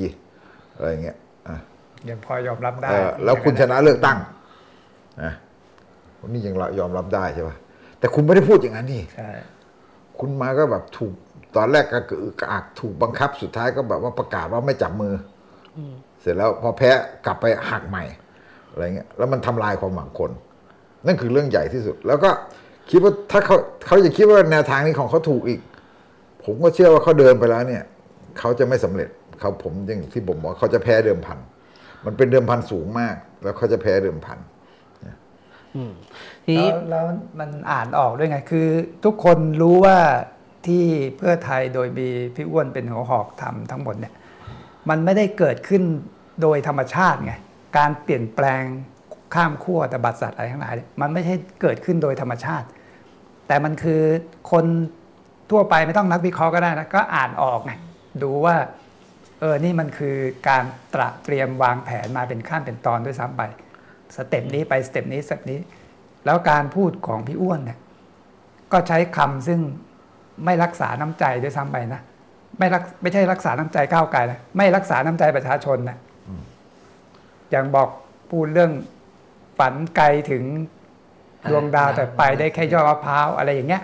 อะไรอย่างเงี้ยอะยังพอยอมรับได้เออแล้วคุณชนะเลือกตั้งนะ นี่ยังยอมรับได้ใช่ป่ะแต่คุณไม่ได้พูดอย่างนั้นนี่ใช่คุณมาก็แบบถูกตอนแรกก็กระอึกกระอักถูกบังคับสุดท้ายก็แบบว่าประกาศว่าไม่จับมืออเสร็จแล้วพอแพ้กลับไปหักใหม่อะไรเงี้ยแล้วมันทำลายความหวังคน นั่นคือเรื่องใหญ่ที่สุด แล้วก็คิดว่าถ้าเขาเขาจะคิดว่าแนวทางนี้ของเขาถูกอีก ผมก็เชื่อว่าเขาเดินไปแล้วเนี่ยเขาจะไม่สำเร็จเขาผมอย่างที่ผมบอกเขาจะแพ้เดิมพัน มันเป็นเดิมพันสูงมาก แล้วเขาจะแพ้เดิมพันอืม ทีนี้แล้วแล้วมันอ่านออกด้วยไง คือทุกคนรู้ว่าที่เพื่อไทยโดยมีพี่อ้วนเป็นหัวหอกทำทั้งหมดเนี่ย มันไม่ได้เกิดขึ้นโดยธรรมชาติไง การเปลี่ยนแปลงข้ามขั้วตบัดสัตว์อะไรทั้งหลายเนี่ยมันไม่ใช่เกิดขึ้นโดยธรรมชาติ แต่มันคือคนทั่วไปไม่ต้องนักวิเคราะห์ก็ได้นะก็อ่านออกไงดูว่าเออ นี่มันคือการตระเตรียมวางแผนมาเป็นขั้นเป็นตอนด้วยซ้ำไป สเต็ปนี้ไปสเต็ปนี้สเต็ปนี้ แล้วการพูดของพี่อ้วนเนี่ยก็ใช้คำซึ่งไม่รักษาน้ำใจด้วยซ้ำไปนะไม่รักไม่ใช่รักษาน้ำใจก้าวไกลนะไม่รักษาน้ำใจประชาชนนะอย่างบอกพูดเรื่องฝันไกลถึงดวงดาวแต่ไปได้แค่ยอดมะพร้าวอะไรอย่างเงี้ย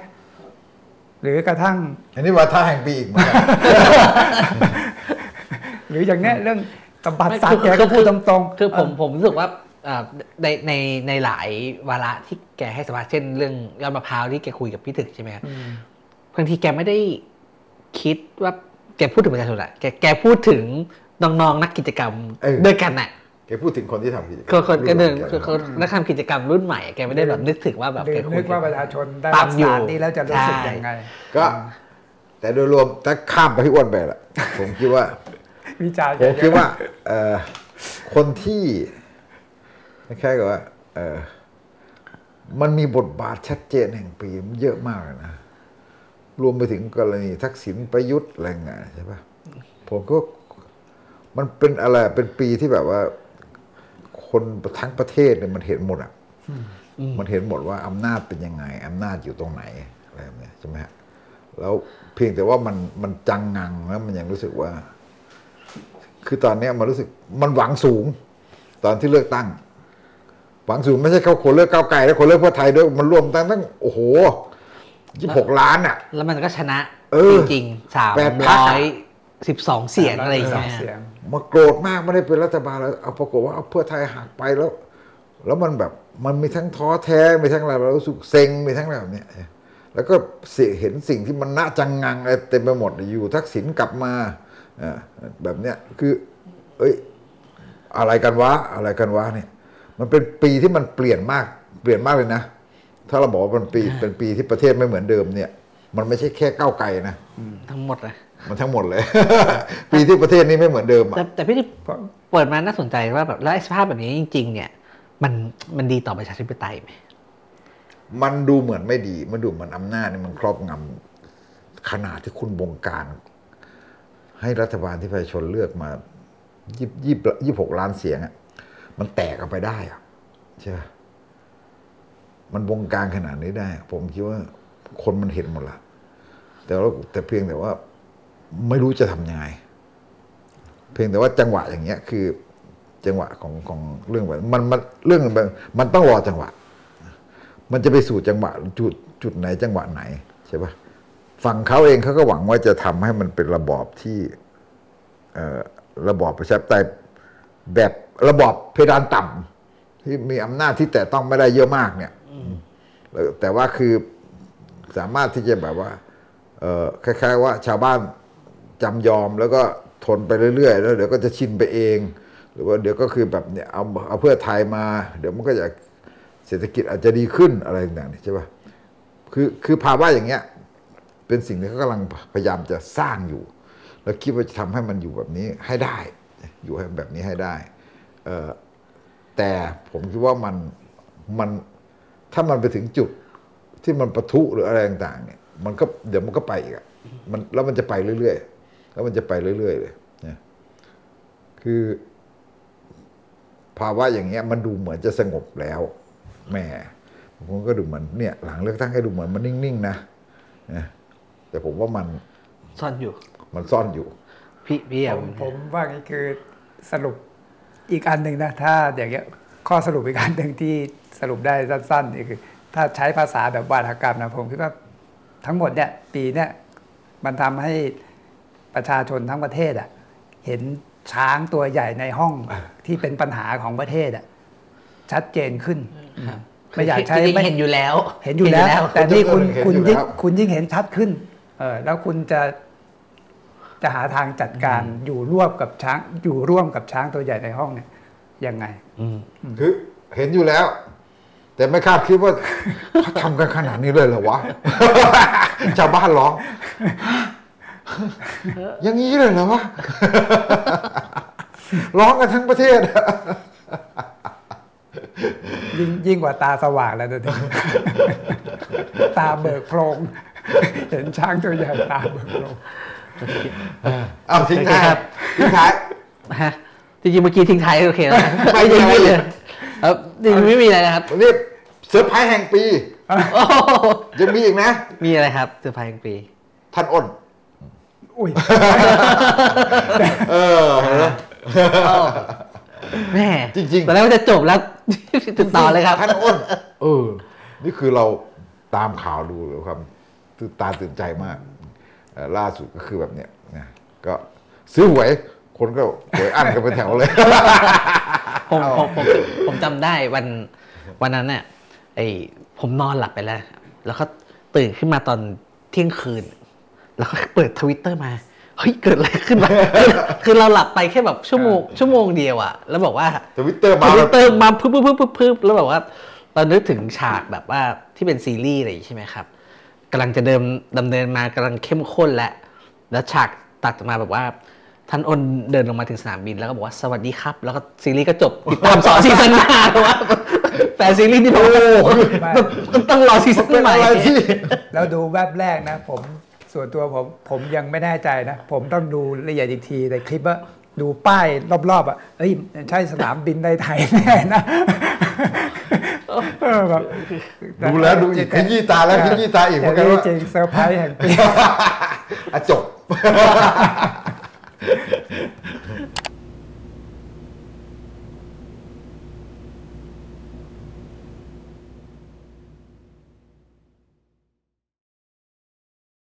หรือกระทั่ง อันนี้ว่าท่าแห่งปีอีกเหมือนกันหรืออย่างเนี้ยเรื่องตบัดไม่สัตว์คือแกก็พูดตรงๆ คือผมเผมรู้สึกว่าอ่า ในในในหลายวาระที่แกให้สัมภาษณ์เช่นเรื่องยอดมะพร้าวที่แกคุยกับพี่ถึกใช่ไหมครับอืมบางทีแกไม่ได้คิดว่าแกพูดถึงประชาชนอะแกแกพูดถึงน้องๆนักกิจกรรมเออด้วยกันอะแกพูดถึงคนที่ทำกิจกรรมคนคนก็หนึ่งรุ่คือคนนักทำกิจกรรมรุ่นใหม่อะแกไม่ได้แบบนึกถึงว่าแบบหรืแกอคุนึยกว่าประชาชนได้ตารัมบอยู่สารนี้แล้วจะรู้สึกใช่ยังไง ก็ แต่โดยรวมถ้าข้ามไปที่อ้วนไปละผมคิดว่าวิจารณ์ผมคิดว่าเอ่อคนที่ คล้ายๆกับว่าเอ่อมันมีบทบาทชัดเจนแห่งปีมันเยอะมากเลยนะ รวมไปถึงกรณีทักษิณประยุทธ์อะไรเงี้ยใช่ปะผมก็มันเป็นอะไรเป็นปีที่แบบว่า คนทั้งประเทศเนี่ยมันเห็นหมดอะมันเห็นหมดว่าอำนาจเป็นยังไงอำนาจอยู่ตรงไหนอะไรแบบเนี้ยใช่ไหมฮะแล้วเพียงแต่ว่ามันมันจังงังแล้วมันยังรู้สึกว่า คือตอนเนี้ยมันรู้สึกมันหวังสูง ตอนที่เลือกตั้ง หวังสูงไม่ใช่เขาคนเลือกก้าวไกลแล้วคนเลือกเพื่อไทยด้วยมันรวมตั้งตั้งโอ้โหยี่หกล้านอะ แล้วมันก็ชนะเออจริงๆสามแปดพรรคร้อะอยสิบสองเสียงอะไรอย่างสเงี้ยเสียงมาโกรธมากไม่ได้เป็นรัฐบาลแล้วเอาปรากฏว่าเอาเพื่อไทยหักไปแล้ว แล้วมันแบบมันมีทั้งท้อแท้มีทั้งอะไรเรารู้สึกเซ็งมีทั้งอะไรแบบเนี้ยแล้วก็เสียเห็นสิ่งที่มันน่าจังงังอะไรเต็มไปหมดอยู่ทักษิณกลับมาอ่าแบบเนี้ยคือ เอ้ย อะไรกันวะอะไรกันวะเนี่ย มันเป็นปีที่มันเปลี่ยนมากเปลี่ยนมากเลยนะ ถ้าเราบอกว่าเป็นปีเป็นปีที่ประเทศไม่เหมือนเดิมเนี่ย มันไม่ใช่แค่ก้าวไกลนะทั้งหมดเลยมันทั้งหมดเลย ปีที่ประเทศนี้ไม่เหมือนเดิมอะแต่แต่พี่ที่เปิดมาน่าสนใจว่าแบบแล้วไอ้สภาพแบบนี้จริง ๆ เนี่ย มันมันดีต่อประชาธิปไตยไหมมันดูเหมือนไม่ดี มันดูเหมือนอำนาจเนี่ยมันครอบงำขนาดที่คุณบงการ ให้รัฐบาลที่ประชาชนเลือกมายี่ยี่ยี่หกล้านเสียงอะ มันแตกออกไปได้อะใช่ปะมันบงการขนาดนี้ได้ ผมคิดว่าคนมันเห็นหมดละแต่ว่าแต่เพียงแต่ว่า ไม่รู้จะทำยังไง เพียงแต่ว่าจังหวะอย่างเงี้ย คือ จังหวะของของเรื่องแบบมันมันเรื่องแบบมันต้องรอจังหวะ มันจะไปสู่จังหวะจุดจุดไหนจังหวะไหนใช่ปะฝั่งเขาเองเขาก็หวังว่าจะทำให้มันเป็นระบอบที่เอ่อระบอบประชาธิปไตย แบบระบอบเพดานต่ำที่มีอำนาจที่แต่ต้องไม่ได้เยอะมากเนี่ยแต่ว่าคือสามารถที่จะแบบว่าคล้ายๆ ว่าชาวบ้านจำยอมแล้วก็ทนไปเรื่อยๆแล้วเดี๋ยวก็จะชินไปเอง หรือว่าเดี๋ยวก็คือแบบเนี่ยเอาเอาเพื่อไทยมา เดี๋ยวมันก็จะเศรษฐกิจอาจจะดีขึ้นอะไรต่างๆใช่ป่ะคือคือภาวะอย่างเงี้ยเป็นสิ่งที่เขากำลังพยายามจะสร้างอยู่ แล้วคิดว่าจะทำให้มันอยู่แบบนี้ให้ได้ อยู่ให้แบบนี้ให้ได้เอ่อแต่ผมคิดว่ามันมันถ้ามันไปถึงจุดที่มันประทุหรืออะไรต่างๆเนี่ยมันก็เดี๋ยวมันก็ไปอีกอะมันแล้วมันจะไปเรื่อยๆแล้วมันจะไปเรื่อยๆเลยนะคือ ภาวะอย่างเงี้ย มันดูเหมือนจะสงบแล้วแหม่ผมก็ดูเหมือนเนี่ย หลังเลือกตั้งให้ดูเหมือนมันนิ่งๆนะนะแต่ผมว่ามันซ่อนอยู่ มันซ่อนอยู่ พี่พี่อผย่างมผมว่านี่คือสรุปอีกอันหนึ่งนะ ถ้าอย่างเงี้ยข้อสรุปอีกอันหนึ่งที่สรุปได้สั้นๆนี่คือ ถ้าใช้ภาษาแบบวาทกรรมนะผมคิดว่าทั้งหมดเนี่ยปีเนี่ยมันทำให้ประชาชนทั้งประเทศอะเห็นช้างตัวใหญ่ในห้องที่เป็นปัญหาของประเทศอะชัดเจนขึ้นครับไม่อยากใช้จริงๆไม่เห็นอยู่แล้ว เห็นอยู่แล้ว แต่นี่คุณเห็นอยู่คุณแล้วยิ่งคุณยิ่งเห็นชัดขึ้น เออแล้วคุณจะ จะหาทางจัดการอยู่ร่วมกับช้างอยู่ร่วมกับช้างตัวใหญ่ในห้องเนี่ยยังไงอืมคือเห็นอยู่แล้ว แต่ไม่คาดคิดว่าเขาทำกันขนาดนี้เลยเหรอวะชาวบ้านร้องอย่างนี้เลยเหรอวะร้องกันทั้งประเทศยิ่งยิ่งกว่าตาสว่างแล้วตอนนี้ตาเบิกโพลงเห็นช้างตัวใหญ่ตาเบิกโพลง เอาทิ้งท้ายโอเคครับทิ้งท้ายฮะจริงๆเมื่อกี้ทิ้งท้ายโอเคแล้วไม่ไม่มียังอะไรไม่เลยครับจริงๆไม่มีอะไรนะครับวันนี้เซอร์ไพรส์แห่งปีโอ้โหยังมีอีกนะ มีอะไรครับเซอร์ไพรส์กลางปีท่านอ้นอุ้ยเออเห็นไหมแม่จริงๆตอนแรกว่าจะจบแล้วติดต่อเลยครับท่านอ้นเออ นี่คือเราตามข่าวดูหรือความตื่นตาตื่นใจมากเอ่อ ล่าสุดก็คือแบบเนี้ยนะก็ซื้อหวยคคนก็หวยอั้นกันเป็นแถวเลย ผมผมผมผมจำได้วันวันนั้นเนี่ยไอผมนอนหลับไปแล้ว แล้วก็ตื่นขึ้นมาตอนเที่ยงคืน แล้วก็เปิดทวิตเตอร์มาเฮ้ยเกิดอะไรขึ้นวะคือคือเราหลับไปแค่แบบชั่วโมงชั่วโมงเดียวอะแล้วบอกว่าทวิตเตอร์มาทวิตเตอร์มาพึบพึบพึบพึบพึบแล้วแบบว่าเรานึกถึงฉากแบบว่าที่เป็นซีรีส์อะไรอย่างงี้ใช่ไหมครับ กำลังจะเดิมดำเนินมากำลังเข้มข้นแล้วแล้วฉากตัดมาแบบว่าท่านอ้นเดินลงมาถึงสนามบินแล้วก็บอกว่าสวัสดีครับ แล้วก็ซีรีส์ก็จบติดตามสอง season หน้าเพราะว่าแฟนซีรีส์นี่โอ้ต้องต้องรอ season ใหม่แล้วดูแวบแรกนะ ผมส่วนตัวผมผมยังไม่แน่ใจนะ ผมต้องดูละเอียดอีกทีในคลิปว่าดูป้ายรอบๆอะเอ้ยใช่สนามบินในไทยแน่นะ แบบดูแล้วดูอีกขยี้ตาแล้วขยี้ตาอีกเหมือนกันว่าจริงเซอร์ไพรส์แห่งปีจบ